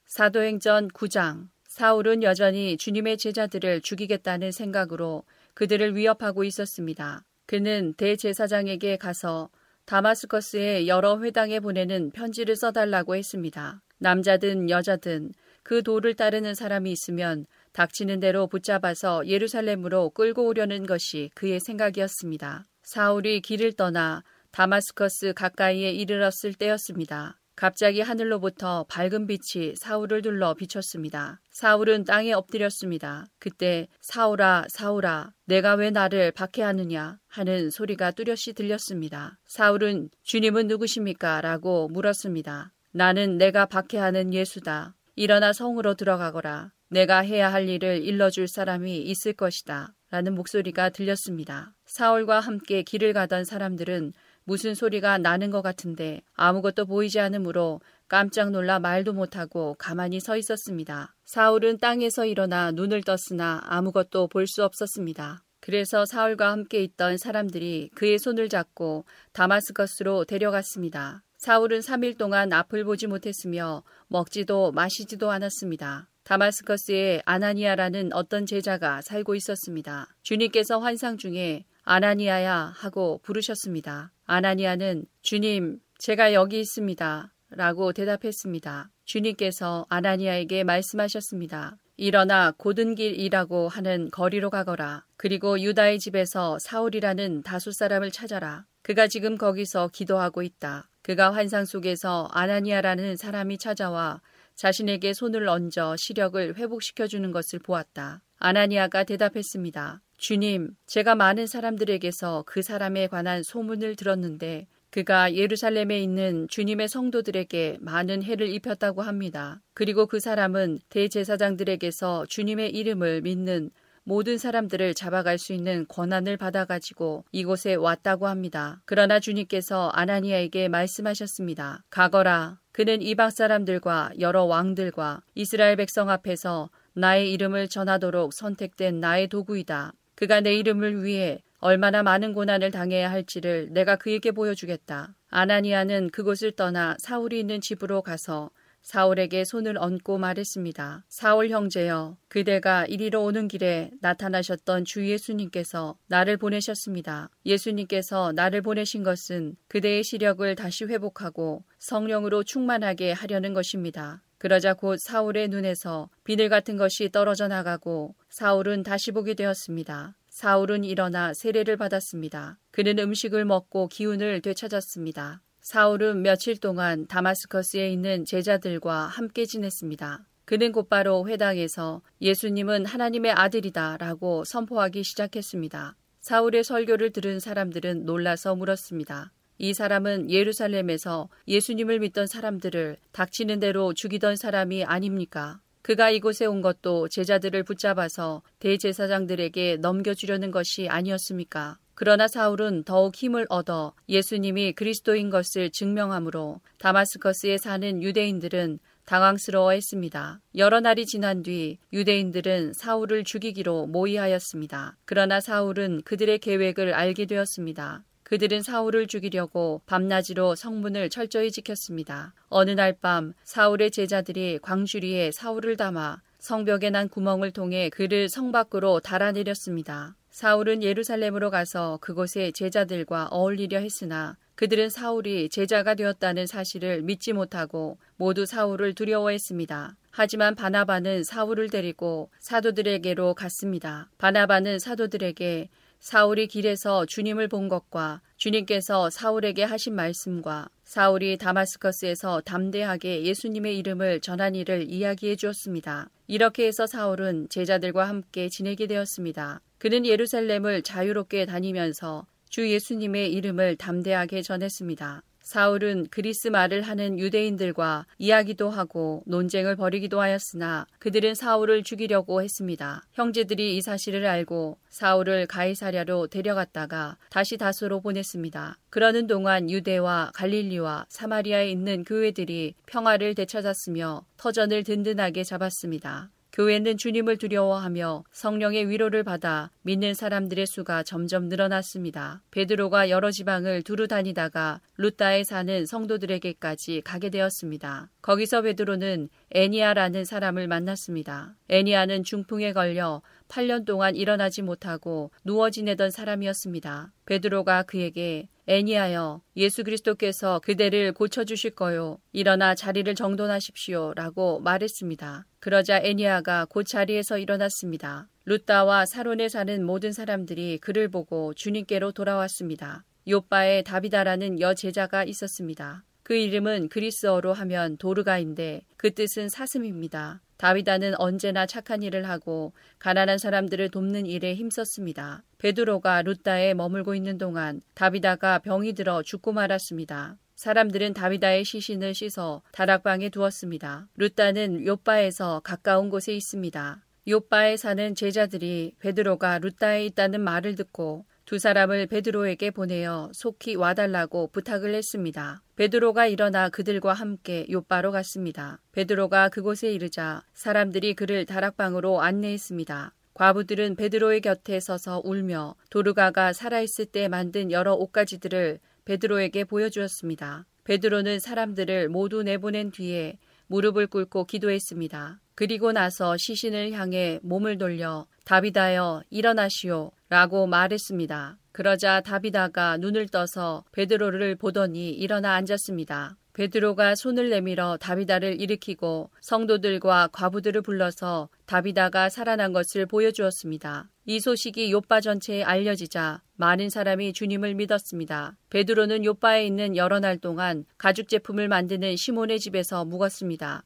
사도행전 9장 사울은 여전히 주님의 제자들을 죽이겠다는 생각으로 그들을 위협하고 있었습니다. 그는 대제사장에게 가서 다마스커스의 여러 회당에 보내는 편지를 써달라고 했습니다. 남자든 여자든 그 도를 따르는 사람이 있으면 닥치는 대로 붙잡아서 예루살렘으로 끌고 오려는 것이 그의 생각이었습니다. 사울이 길을 떠나 다마스커스 가까이에 이르렀을 때였습니다. 갑자기 하늘로부터 밝은 빛이 사울을 둘러 비쳤습니다. 사울은 땅에 엎드렸습니다. 그때 사울아 사울아 내가 왜 나를 박해하느냐 하는 소리가 뚜렷이 들렸습니다. 사울은 주님은 누구십니까? 라고 물었습니다. 나는 내가 박해하는 예수다. 일어나 성으로 들어가거라. 내가 해야 할 일을 일러줄 사람이 있을 것이다. 라는 목소리가 들렸습니다. 사울과 함께 길을 가던 사람들은 무슨 소리가 나는 것 같은데 아무것도 보이지 않으므로 깜짝 놀라 말도 못하고 가만히 서 있었습니다. 사울은 땅에서 일어나 눈을 떴으나 아무것도 볼 수 없었습니다. 그래서 사울과 함께 있던 사람들이 그의 손을 잡고 다마스커스로 데려갔습니다. 사울은 3일 동안 앞을 보지 못했으며 먹지도 마시지도 않았습니다. 다마스커스에 아나니아라는 어떤 제자가 살고 있었습니다. 주님께서 환상 중에 아나니아야 하고 부르셨습니다. 아나니아는 주님, 제가 여기 있습니다. 라고 대답했습니다. 주님께서 아나니아에게 말씀하셨습니다. 일어나 고든 길이라고 하는 거리로 가거라. 그리고 유다의 집에서 사울이라는 다수 사람을 찾아라. 그가 지금 거기서 기도하고 있다. 그가 환상 속에서 아나니아라는 사람이 찾아와 자신에게 손을 얹어 시력을 회복시켜 주는 것을 보았다. 아나니아가 대답했습니다. 주님, 제가 많은 사람들에게서 그 사람에 관한 소문을 들었는데 그가 예루살렘에 있는 주님의 성도들에게 많은 해를 입혔다고 합니다. 그리고 그 사람은 대제사장들에게서 주님의 이름을 믿는 모든 사람들을 잡아갈 수 있는 권한을 받아가지고 이곳에 왔다고 합니다. 그러나 주님께서 아나니아에게 말씀하셨습니다. 가거라. 그는 이방 사람들과 여러 왕들과 이스라엘 백성 앞에서 나의 이름을 전하도록 선택된 나의 도구이다. 그가 내 이름을 위해 얼마나 많은 고난을 당해야 할지를 내가 그에게 보여주겠다. 아나니아는 그곳을 떠나 사울이 있는 집으로 가서 사울에게 손을 얹고 말했습니다. 사울 형제여, 그대가 이리로 오는 길에 나타나셨던 주 예수님께서 나를 보내셨습니다. 예수님께서 나를 보내신 것은 그대의 시력을 다시 회복하고 성령으로 충만하게 하려는 것입니다. 그러자 곧 사울의 눈에서 비늘 같은 것이 떨어져 나가고 사울은 다시 보게 되었습니다. 사울은 일어나 세례를 받았습니다. 그는 음식을 먹고 기운을 되찾았습니다. 사울은 며칠 동안 다마스커스에 있는 제자들과 함께 지냈습니다. 그는 곧바로 회당에서 예수님은 하나님의 아들이다 라고 선포하기 시작했습니다. 사울의 설교를 들은 사람들은 놀라서 물었습니다. 이 사람은 예루살렘에서 예수님을 믿던 사람들을 닥치는 대로 죽이던 사람이 아닙니까? 그가 이곳에 온 것도 제자들을 붙잡아서 대제사장들에게 넘겨주려는 것이 아니었습니까? 그러나 사울은 더욱 힘을 얻어 예수님이 그리스도인 것을 증명하므로 다마스커스에 사는 유대인들은 당황스러워 했습니다. 여러 날이 지난 뒤 유대인들은 사울을 죽이기로 모의하였습니다. 그러나 사울은 그들의 계획을 알게 되었습니다. 그들은 사울을 죽이려고 밤낮으로 성문을 철저히 지켰습니다. 어느 날 밤 사울의 제자들이 광주리에 사울을 담아 성벽에 난 구멍을 통해 그를 성 밖으로 달아내렸습니다. 사울은 예루살렘으로 가서 그곳의 제자들과 어울리려 했으나 그들은 사울이 제자가 되었다는 사실을 믿지 못하고 모두 사울을 두려워했습니다. 하지만 바나바는 사울을 데리고 사도들에게로 갔습니다. 바나바는 사도들에게 사울이 길에서 주님을 본 것과 주님께서 사울에게 하신 말씀과 사울이 다마스커스에서 담대하게 예수님의 이름을 전한 일을 이야기해 주었습니다. 이렇게 해서 사울은 제자들과 함께 지내게 되었습니다. 그는 예루살렘을 자유롭게 다니면서 주 예수님의 이름을 담대하게 전했습니다. 사울은 그리스 말을 하는 유대인들과 이야기도 하고 논쟁을 벌이기도 하였으나 그들은 사울을 죽이려고 했습니다. 형제들이 이 사실을 알고 사울을 가이사랴로 데려갔다가 다시 다소로 보냈습니다. 그러는 동안 유대와 갈릴리와 사마리아에 있는 교회들이 평화를 되찾았으며 터전을 든든하게 잡았습니다. 교회는 주님을 두려워하며 성령의 위로를 받아 믿는 사람들의 수가 점점 늘어났습니다. 베드로가 여러 지방을 두루 다니다가 루따에 사는 성도들에게까지 가게 되었습니다. 거기서 베드로는 애니아라는 사람을 만났습니다. 애니아는 중풍에 걸려 8년 동안 일어나지 못하고 누워 지내던 사람이었습니다. 베드로가 그에게 애니하여 예수 그리스도께서 그대를 고쳐주실 거요. 일어나 자리를 정돈하십시오. 라고 말했습니다. 그러자 애니아가 곧 자리에서 일어났습니다. 루따와 사론에 사는 모든 사람들이 그를 보고 주님께로 돌아왔습니다. 요빠에 다비다라는 여제자가 있었습니다. 그 이름은 그리스어로 하면 도르가인데 그 뜻은 사슴입니다. 다비다는 언제나 착한 일을 하고 가난한 사람들을 돕는 일에 힘썼습니다. 베드로가 루따에 머물고 있는 동안 다비다가 병이 들어 죽고 말았습니다. 사람들은 다비다의 시신을 씻어 다락방에 두었습니다. 루따는 요바에서 가까운 곳에 있습니다. 요바에 사는 제자들이 베드로가 루따에 있다는 말을 듣고 두 사람을 베드로에게 보내어 속히 와달라고 부탁을 했습니다. 베드로가 일어나 그들과 함께 요바로 갔습니다. 베드로가 그곳에 이르자 사람들이 그를 다락방으로 안내했습니다. 과부들은 베드로의 곁에 서서 울며 도르가가 살아있을 때 만든 여러 옷가지들을 베드로에게 보여주었습니다. 베드로는 사람들을 모두 내보낸 뒤에 무릎을 꿇고 기도했습니다. 그리고 나서 시신을 향해 몸을 돌려 다비다여 일어나시오 라고 말했습니다. 그러자 다비다가 눈을 떠서 베드로를 보더니 일어나 앉았습니다. 베드로가 손을 내밀어 다비다를 일으키고 성도들과 과부들을 불러서 다비다가 살아난 것을 보여주었습니다. 이 소식이 요빠 전체에 알려지자 많은 사람이 주님을 믿었습니다. 베드로는 요빠에 있는 여러 날 동안 가죽 제품을 만드는 시몬의 집에서 묵었습니다.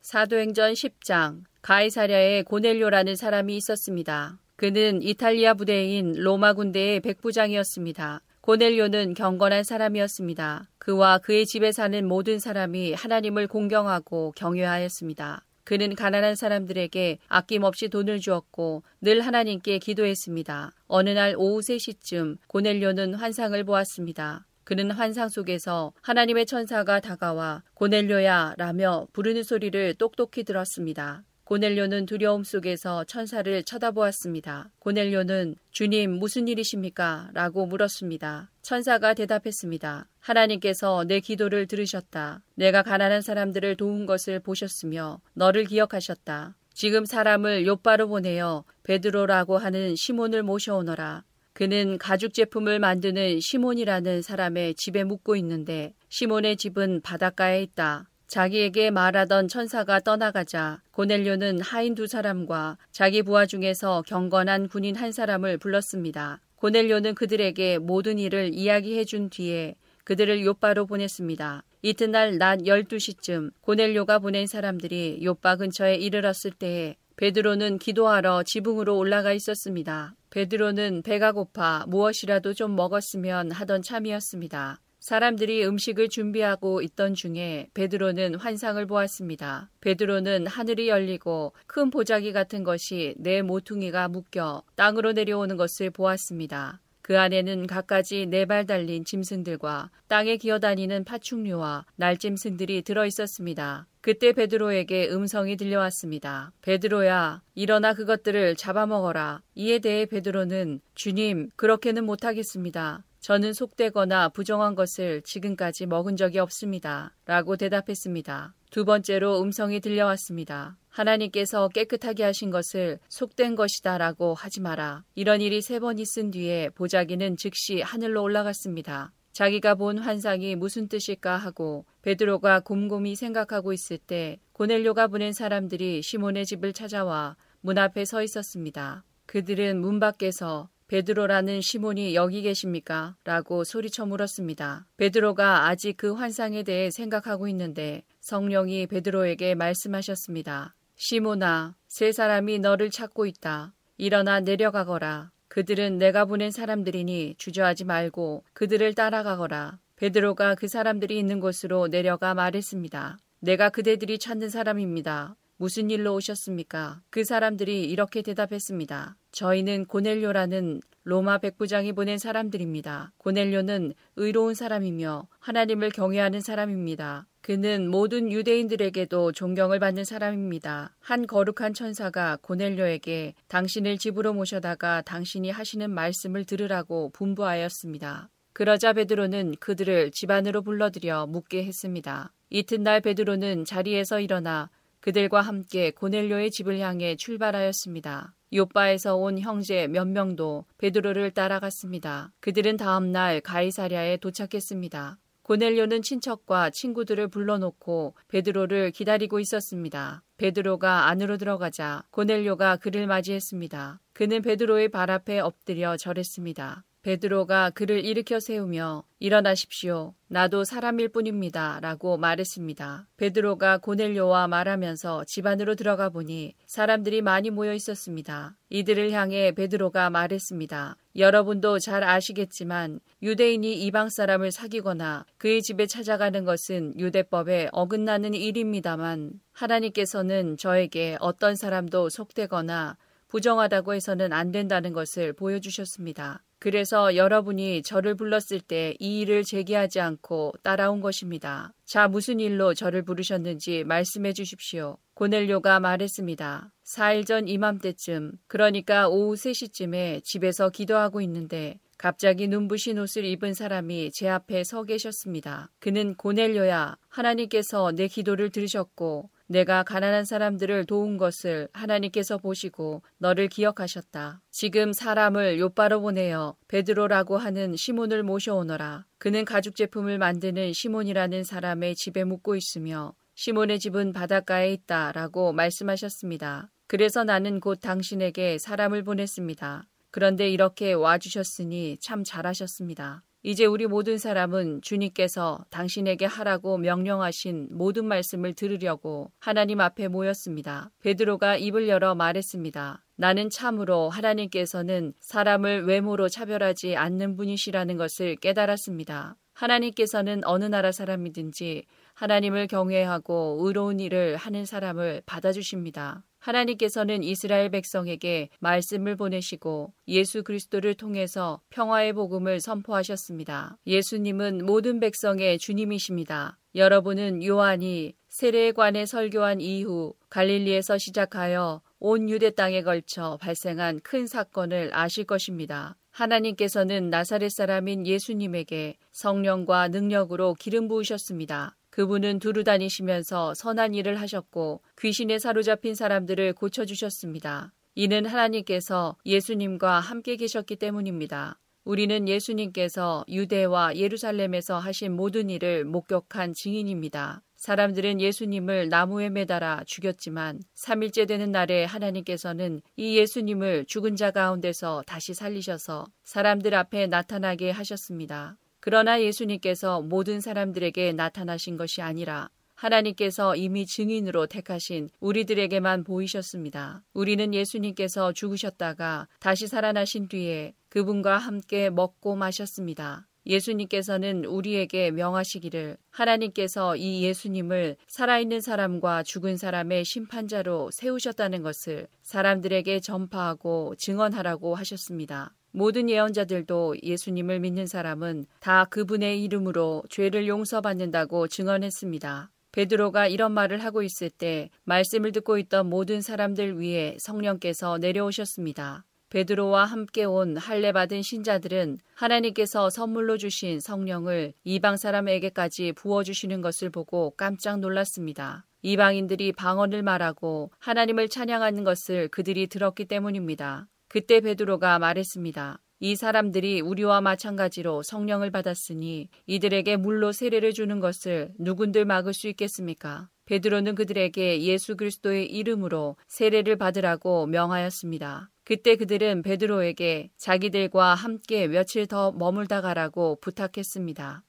사도행전 10장 가이사랴에 고넬료라는 사람이 있었습니다. 그는 이탈리아 부대인 로마 군대의 백부장이었습니다. 고넬료는 경건한 사람이었습니다. 그와 그의 집에 사는 모든 사람이 하나님을 공경하고 경외하였습니다. 그는 가난한 사람들에게 아낌없이 돈을 주었고 늘 하나님께 기도했습니다. 어느 날 오후 3시쯤 고넬료는 환상을 보았습니다. 그는 환상 속에서 하나님의 천사가 다가와 고넬료야 라며 부르는 소리를 똑똑히 들었습니다. 고넬료는 두려움 속에서 천사를 쳐다보았습니다. 고넬료는 주님 무슨 일이십니까? 라고 물었습니다. 천사가 대답했습니다. 하나님께서 내 기도를 들으셨다. 내가 가난한 사람들을 도운 것을 보셨으며 너를 기억하셨다. 지금 사람을 요바로 보내어 베드로라고 하는 시몬을 모셔오너라. 그는 가죽 제품을 만드는 시몬이라는 사람의 집에 묵고 있는데 시몬의 집은 바닷가에 있다. 자기에게 말하던 천사가 떠나가자 고넬료는 하인 두 사람과 자기 부하 중에서 경건한 군인 한 사람을 불렀습니다. 고넬료는 그들에게 모든 일을 이야기해 준 뒤에 그들을 요바로 보냈습니다. 이튿날 낮 12시쯤 고넬료가 보낸 사람들이 요바 근처에 이르렀을 때에 베드로는 기도하러 지붕으로 올라가 있었습니다. 베드로는 배가 고파 무엇이라도 좀 먹었으면 하던 참이었습니다. 사람들이 음식을 준비하고 있던 중에 베드로는 환상을 보았습니다. 베드로는 하늘이 열리고 큰 보자기 같은 것이 내 모퉁이가 묶여 땅으로 내려오는 것을 보았습니다. 그 안에는 갖가지 네 발 달린 짐승들과 땅에 기어다니는 파충류와 날짐승들이 들어 있었습니다. 그때 베드로에게 음성이 들려왔습니다. 베드로야, 일어나 그것들을 잡아먹어라. 이에 대해 베드로는 주님, 그렇게는 못하겠습니다. 저는 속되거나 부정한 것을 지금까지 먹은 적이 없습니다. 라고 대답했습니다. 두 번째로 음성이 들려왔습니다. 하나님께서 깨끗하게 하신 것을 속된 것이다 라고 하지 마라. 이런 일이 세 번 있은 뒤에 보자기는 즉시 하늘로 올라갔습니다. 자기가 본 환상이 무슨 뜻일까 하고 베드로가 곰곰이 생각하고 있을 때 고넬료가 보낸 사람들이 시몬의 집을 찾아와 문 앞에 서 있었습니다. 그들은 문 밖에서 베드로라는 시몬이 여기 계십니까? 라고 소리쳐 물었습니다. 베드로가 아직 그 환상에 대해 생각하고 있는데 성령이 베드로에게 말씀하셨습니다. 시몬아, 세 사람이 너를 찾고 있다. 일어나 내려가거라. 그들은 내가 보낸 사람들이니 주저하지 말고 그들을 따라가거라. 베드로가 그 사람들이 있는 곳으로 내려가 말했습니다. 내가 그대들이 찾는 사람입니다. 무슨 일로 오셨습니까? 그 사람들이 이렇게 대답했습니다. 저희는 고넬료라는 로마 백부장이 보낸 사람들입니다. 고넬료는 의로운 사람이며 하나님을 경외하는 사람입니다. 그는 모든 유대인들에게도 존경을 받는 사람입니다. 한 거룩한 천사가 고넬료에게 당신을 집으로 모셔다가 당신이 하시는 말씀을 들으라고 분부하였습니다. 그러자 베드로는 그들을 집 안으로 불러들여 묻게 했습니다. 이튿날 베드로는 자리에서 일어나 그들과 함께 고넬료의 집을 향해 출발하였습니다. 요바에서 온 형제 몇 명도 베드로를 따라갔습니다. 그들은 다음 날 가이사랴에 도착했습니다. 고넬료는 친척과 친구들을 불러놓고 베드로를 기다리고 있었습니다. 베드로가 안으로 들어가자 고넬료가 그를 맞이했습니다. 그는 베드로의 발 앞에 엎드려 절했습니다. 베드로가 그를 일으켜 세우며 일어나십시오. 나도 사람일 뿐입니다. 라고 말했습니다. 베드로가 고넬료와 말하면서 집 안으로 들어가 보니 사람들이 많이 모여 있었습니다. 이들을 향해 베드로가 말했습니다. 여러분도 잘 아시겠지만 유대인이 이방 사람을 사귀거나 그의 집에 찾아가는 것은 유대법에 어긋나는 일입니다만 하나님께서는 저에게 어떤 사람도 속되거나 부정하다고 해서는 안 된다는 것을 보여주셨습니다. 그래서 여러분이 저를 불렀을 때 이 일을 제기하지 않고 따라온 것입니다. 자, 무슨 일로 저를 부르셨는지 말씀해 주십시오. 고넬료가 말했습니다. 4일 전 이맘때쯤, 그러니까 오후 3시쯤에 집에서 기도하고 있는데 갑자기 눈부신 옷을 입은 사람이 제 앞에 서 계셨습니다. 그는 고넬료야, 하나님께서 내 기도를 들으셨고 내가 가난한 사람들을 도운 것을 하나님께서 보시고 너를 기억하셨다. 지금 사람을 요바로 보내어 베드로라고 하는 시몬을 모셔오너라. 그는 가죽 제품을 만드는 시몬이라는 사람의 집에 묵고 있으며 시몬의 집은 바닷가에 있다라고 말씀하셨습니다. 그래서 나는 곧 당신에게 사람을 보냈습니다. 그런데 이렇게 와주셨으니 참 잘하셨습니다. 이제 우리 모든 사람은 주님께서 당신에게 하라고 명령하신 모든 말씀을 들으려고 하나님 앞에 모였습니다. 베드로가 입을 열어 말했습니다. 나는 참으로 하나님께서는 사람을 외모로 차별하지 않는 분이시라는 것을 깨달았습니다. 하나님께서는 어느 나라 사람이든지 하나님을 경외하고 의로운 일을 하는 사람을 받아주십니다. 하나님께서는 이스라엘 백성에게 말씀을 보내시고 예수 그리스도를 통해서 평화의 복음을 선포하셨습니다. 예수님은 모든 백성의 주님이십니다. 여러분은 요한이 세례에 관해 설교한 이후 갈릴리에서 시작하여 온 유대 땅에 걸쳐 발생한 큰 사건을 아실 것입니다. 하나님께서는 나사렛 사람인 예수님에게 성령과 능력으로 기름 부으셨습니다. 그분은 두루 다니시면서 선한 일을 하셨고 귀신에 사로잡힌 사람들을 고쳐주셨습니다. 이는 하나님께서 예수님과 함께 계셨기 때문입니다. 우리는 예수님께서 유대와 예루살렘에서 하신 모든 일을 목격한 증인입니다. 사람들은 예수님을 나무에 매달아 죽였지만 3일째 되는 날에 하나님께서는 이 예수님을 죽은 자 가운데서 다시 살리셔서 사람들 앞에 나타나게 하셨습니다. 그러나 예수님께서 모든 사람들에게 나타나신 것이 아니라 하나님께서 이미 증인으로 택하신 우리들에게만 보이셨습니다. 우리는 예수님께서 죽으셨다가 다시 살아나신 뒤에 그분과 함께 먹고 마셨습니다. 예수님께서는 우리에게 명하시기를 하나님께서 이 예수님을 살아있는 사람과 죽은 사람의 심판자로 세우셨다는 것을 사람들에게 전파하고 증언하라고 하셨습니다. 모든 예언자들도 예수님을 믿는 사람은 다 그분의 이름으로 죄를 용서받는다고 증언했습니다. 베드로가 이런 말을 하고 있을 때 말씀을 듣고 있던 모든 사람들 위에 성령께서 내려오셨습니다. 베드로와 함께 온 할례 받은 신자들은 하나님께서 선물로 주신 성령을 이방 사람에게까지 부어 주시는 것을 보고 깜짝 놀랐습니다. 이방인들이 방언을 말하고 하나님을 찬양하는 것을 그들이 들었기 때문입니다. 그때 베드로가 말했습니다. 이 사람들이 우리와 마찬가지로 성령을 받았으니 이들에게 물로 세례를 주는 것을 누군들 막을 수 있겠습니까? 베드로는 그들에게 예수 그리스도의 이름으로 세례를 받으라고 명하였습니다. 그때 그들은 베드로에게 자기들과 함께 며칠 더 머물다 가라고 부탁했습니다.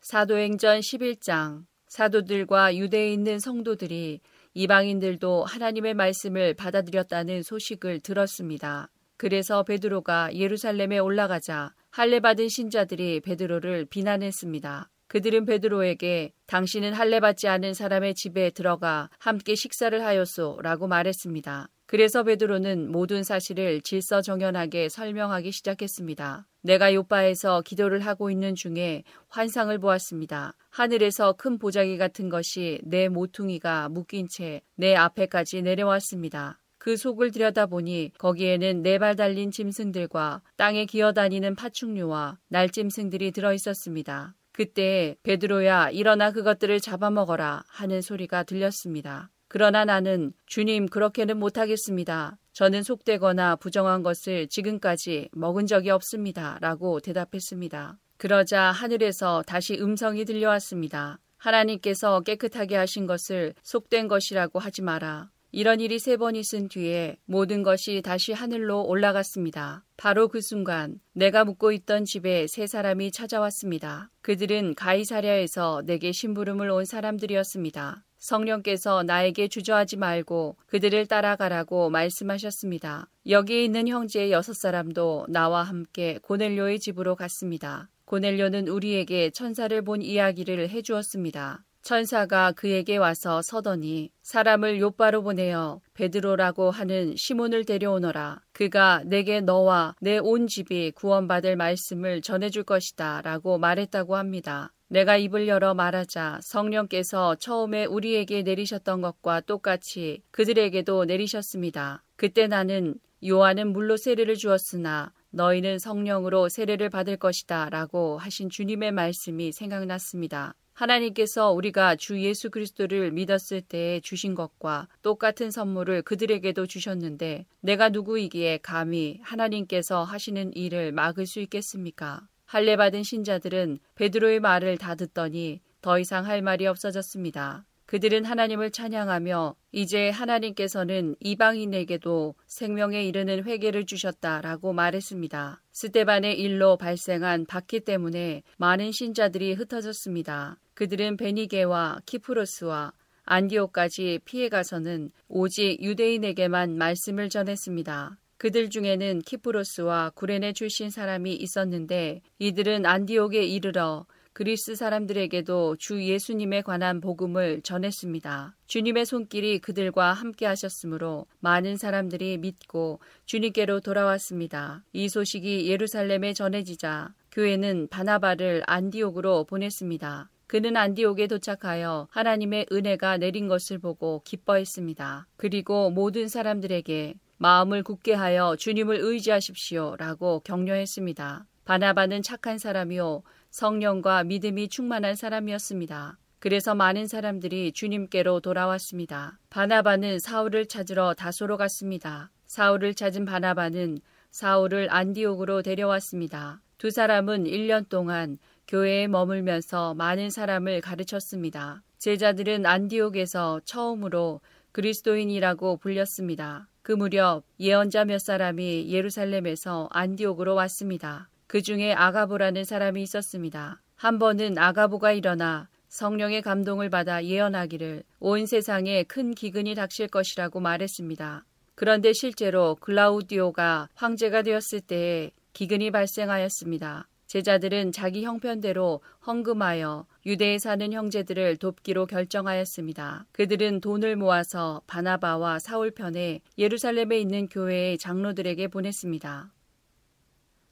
사도행전 11장 사도들과 유대에 있는 성도들이 이방인들도 하나님의 말씀을 받아들였다는 소식을 들었습니다. 그래서 베드로가 예루살렘에 올라가자 할례 받은 신자들이 베드로를 비난했습니다. 그들은 베드로에게 당신은 할례 받지 않은 사람의 집에 들어가 함께 식사를 하였소라고 말했습니다. 그래서 베드로는 모든 사실을 질서정연하게 설명하기 시작했습니다. 내가 요바에서 기도를 하고 있는 중에 환상을 보았습니다. 하늘에서 큰 보자기 같은 것이 내 모퉁이가 묶인 채 내 앞에까지 내려왔습니다. 그 속을 들여다보니 거기에는 네 발 달린 짐승들과 땅에 기어다니는 파충류와 날짐승들이 들어 있었습니다. 그때 베드로야 일어나 그것들을 잡아먹어라 하는 소리가 들렸습니다. 그러나 나는 주님 그렇게는 못하겠습니다. 저는 속되거나 부정한 것을 지금까지 먹은 적이 없습니다. 라고 대답했습니다. 그러자 하늘에서 다시 음성이 들려왔습니다. 하나님께서 깨끗하게 하신 것을 속된 것이라고 하지 마라. 이런 일이 세 번 있은 뒤에 모든 것이 다시 하늘로 올라갔습니다. 바로 그 순간 내가 묵고 있던 집에 세 사람이 찾아왔습니다. 그들은 가이사랴에서 내게 심부름을 온 사람들이었습니다. 성령께서 나에게 주저하지 말고 그들을 따라가라고 말씀하셨습니다. 여기에 있는 형제 여섯 사람도 나와 함께 고넬료의 집으로 갔습니다. 고넬료는 우리에게 천사를 본 이야기를 해주었습니다. 천사가 그에게 와서 서더니 사람을 요바로 보내어 베드로라고 하는 시몬을 데려오너라. 그가 내게 너와 내 온 집이 구원받을 말씀을 전해줄 것이다. 라고 말했다고 합니다. 내가 입을 열어 말하자 성령께서 처음에 우리에게 내리셨던 것과 똑같이 그들에게도 내리셨습니다. 그때 나는 요한은 물로 세례를 주었으나 너희는 성령으로 세례를 받을 것이다 라고 하신 주님의 말씀이 생각났습니다. 하나님께서 우리가 주 예수 그리스도를 믿었을 때 주신 것과 똑같은 선물을 그들에게도 주셨는데 내가 누구이기에 감히 하나님께서 하시는 일을 막을 수 있겠습니까? 할례 받은 신자들은 베드로의 말을 다 듣더니 더 이상 할 말이 없어졌습니다. 그들은 하나님을 찬양하며 이제 하나님께서는 이방인에게도 생명에 이르는 회개를 주셨다라고 말했습니다. 스테반의 일로 발생한 박해 때문에 많은 신자들이 흩어졌습니다. 그들은 베니게와 키프로스와 안디오까지 피해가서는 오직 유대인에게만 말씀을 전했습니다. 그들 중에는 키프로스와 구레네 출신 사람이 있었는데 이들은 안디옥에 이르러 그리스 사람들에게도 주 예수님에 관한 복음을 전했습니다. 주님의 손길이 그들과 함께 하셨으므로 많은 사람들이 믿고 주님께로 돌아왔습니다. 이 소식이 예루살렘에 전해지자 교회는 바나바를 안디옥으로 보냈습니다. 그는 안디옥에 도착하여 하나님의 은혜가 내린 것을 보고 기뻐했습니다. 그리고 모든 사람들에게 마음을 굳게 하여 주님을 의지하십시오 라고 격려했습니다. 바나바는 착한 사람이요 성령과 믿음이 충만한 사람이었습니다. 그래서 많은 사람들이 주님께로 돌아왔습니다. 바나바는 사울을 찾으러 다소로 갔습니다. 사울을 찾은 바나바는 사울을 안디옥으로 데려왔습니다. 두 사람은 1년 동안 교회에 머물면서 많은 사람을 가르쳤습니다. 제자들은 안디옥에서 처음으로 그리스도인이라고 불렸습니다. 그 무렵 예언자 몇 사람이 예루살렘에서 안디옥으로 왔습니다. 그 중에 아가보라는 사람이 있었습니다. 한 번은 아가보가 일어나 성령의 감동을 받아 예언하기를 온 세상에 큰 기근이 닥칠 것이라고 말했습니다. 그런데 실제로 글라우디오가 황제가 되었을 때에 기근이 발생하였습니다. 제자들은 자기 형편대로 헌금하여 유대에 사는 형제들을 돕기로 결정하였습니다. 그들은 돈을 모아서 바나바와 사울 편에 예루살렘에 있는 교회의 장로들에게 보냈습니다.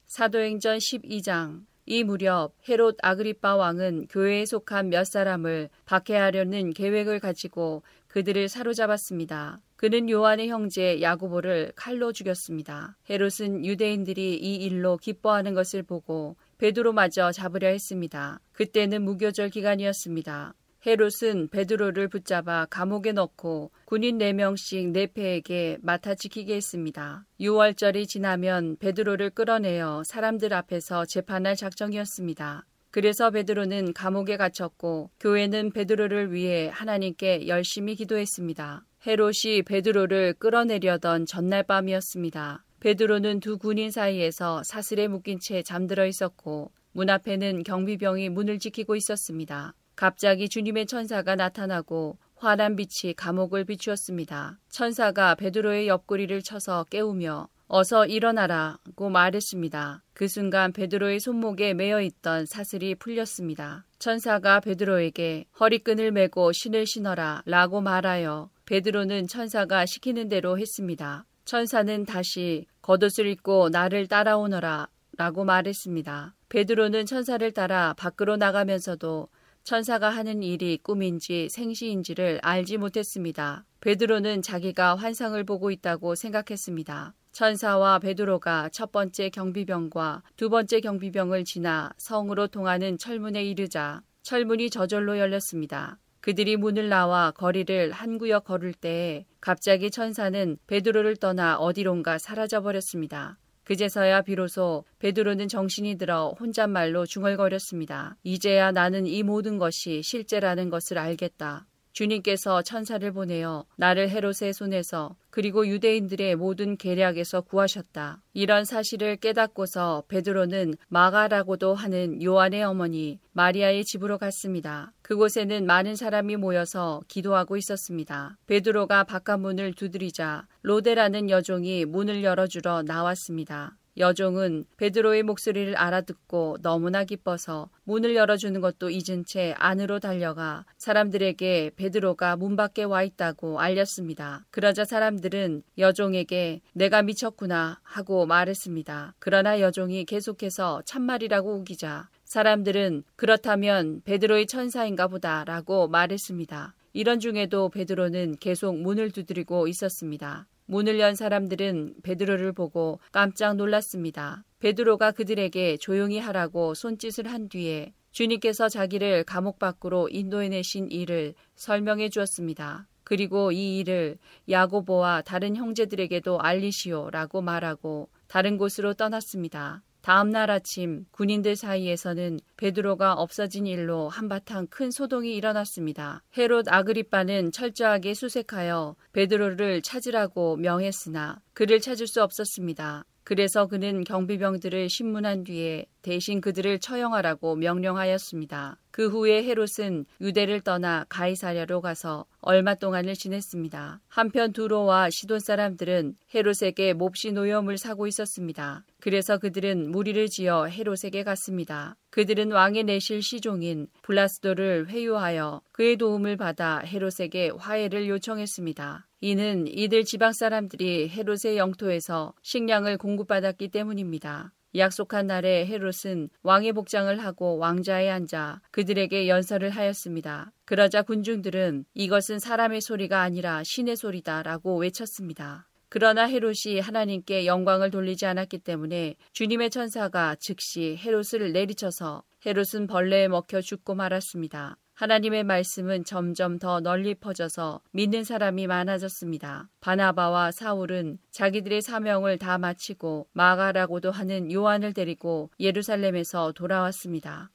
사도행전 12장 이 무렵 헤롯 아그리빠 왕은 교회에 속한 몇 사람을 박해하려는 계획을 가지고 그들을 사로잡았습니다. 그는 요한의 형제 야고보를 칼로 죽였습니다. 헤롯은 유대인들이 이 일로 기뻐하는 것을 보고 베드로마저 잡으려 했습니다. 그때는 무교절 기간이었습니다. 헤롯은 베드로를 붙잡아 감옥에 넣고 군인 4명씩 네페에게 맡아 지키게 했습니다. 6월절이 지나면 베드로를 끌어내어 사람들 앞에서 재판할 작정이었습니다. 그래서 베드로는 감옥에 갇혔고 교회는 베드로를 위해 하나님께 열심히 기도했습니다. 헤롯이 베드로를 끌어내려던 전날 밤이었습니다. 베드로는 두 군인 사이에서 사슬에 묶인 채 잠들어 있었고 문 앞에는 경비병이 문을 지키고 있었습니다. 갑자기 주님의 천사가 나타나고 환한 빛이 감옥을 비추었습니다. 천사가 베드로의 옆구리를 쳐서 깨우며 어서 일어나라고 말했습니다. 그 순간 베드로의 손목에 매여 있던 사슬이 풀렸습니다. 천사가 베드로에게 허리끈을 메고 신을 신어라 라고 말하여 베드로는 천사가 시키는 대로 했습니다. 천사는 다시 겉옷을 입고 나를 따라오너라 라고 말했습니다. 베드로는 천사를 따라 밖으로 나가면서도 천사가 하는 일이 꿈인지 생시인지를 알지 못했습니다. 베드로는 자기가 환상을 보고 있다고 생각했습니다. 천사와 베드로가 첫 번째 경비병과 두 번째 경비병을 지나 성으로 통하는 철문에 이르자 철문이 저절로 열렸습니다. 그들이 문을 나와 거리를 한 구역 걸을 때에 갑자기 천사는 베드로를 떠나 어디론가 사라져 버렸습니다. 그제서야 비로소 베드로는 정신이 들어 혼잣말로 중얼거렸습니다. 이제야 나는 이 모든 것이 실제라는 것을 알겠다. 주님께서 천사를 보내어 나를 헤롯의 손에서 그리고 유대인들의 모든 계략에서 구하셨다. 이런 사실을 깨닫고서 베드로는 마가라고도 하는 요한의 어머니 마리아의 집으로 갔습니다. 그곳에는 많은 사람이 모여서 기도하고 있었습니다. 베드로가 바깥문을 두드리자 로데라는 여종이 문을 열어주러 나왔습니다. 여종은 베드로의 목소리를 알아듣고 너무나 기뻐서 문을 열어주는 것도 잊은 채 안으로 달려가 사람들에게 베드로가 문 밖에 와 있다고 알렸습니다. 그러자 사람들은 여종에게 내가 미쳤구나 하고 말했습니다. 그러나 여종이 계속해서 참말이라고 우기자 사람들은 그렇다면 베드로의 천사인가 보다라고 말했습니다. 이런 중에도 베드로는 계속 문을 두드리고 있었습니다. 문을 연 사람들은 베드로를 보고 깜짝 놀랐습니다. 베드로가 그들에게 조용히 하라고 손짓을 한 뒤에 주님께서 자기를 감옥 밖으로 인도해내신 일을 설명해 주었습니다. 그리고 이 일을 야고보와 다른 형제들에게도 알리시오라고 말하고 다른 곳으로 떠났습니다. 다음 날 아침 군인들 사이에서는 베드로가 없어진 일로 한바탕 큰 소동이 일어났습니다. 헤롯 아그리빠는 철저하게 수색하여 베드로를 찾으라고 명했으나 그를 찾을 수 없었습니다. 그래서 그는 경비병들을 신문한 뒤에 대신 그들을 처형하라고 명령하였습니다. 그 후에 헤롯은 유대를 떠나 가이사랴로 가서 얼마 동안을 지냈습니다. 한편 두로와 시돈 사람들은 헤롯에게 몹시 노염을 사고 있었습니다. 그래서 그들은 무리를 지어 헤롯에게 갔습니다. 그들은 왕의 내실 시종인 블라스도를 회유하여 그의 도움을 받아 헤롯에게 화해를 요청했습니다. 이는 이들 지방 사람들이 헤롯의 영토에서 식량을 공급받았기 때문입니다. 약속한 날에 헤롯은 왕의 복장을 하고 왕자에 앉아 그들에게 연설을 하였습니다. 그러자 군중들은 이것은 사람의 소리가 아니라 신의 소리다 라고 외쳤습니다. 그러나 헤롯이 하나님께 영광을 돌리지 않았기 때문에 주님의 천사가 즉시 헤롯을 내리쳐서 헤롯은 벌레에 먹혀 죽고 말았습니다. 하나님의 말씀은 점점 더 널리 퍼져서 믿는 사람이 많아졌습니다. 바나바와 사울은 자기들의 사명을 다 마치고 마가라고도 하는 요한을 데리고 예루살렘에서 돌아왔습니다.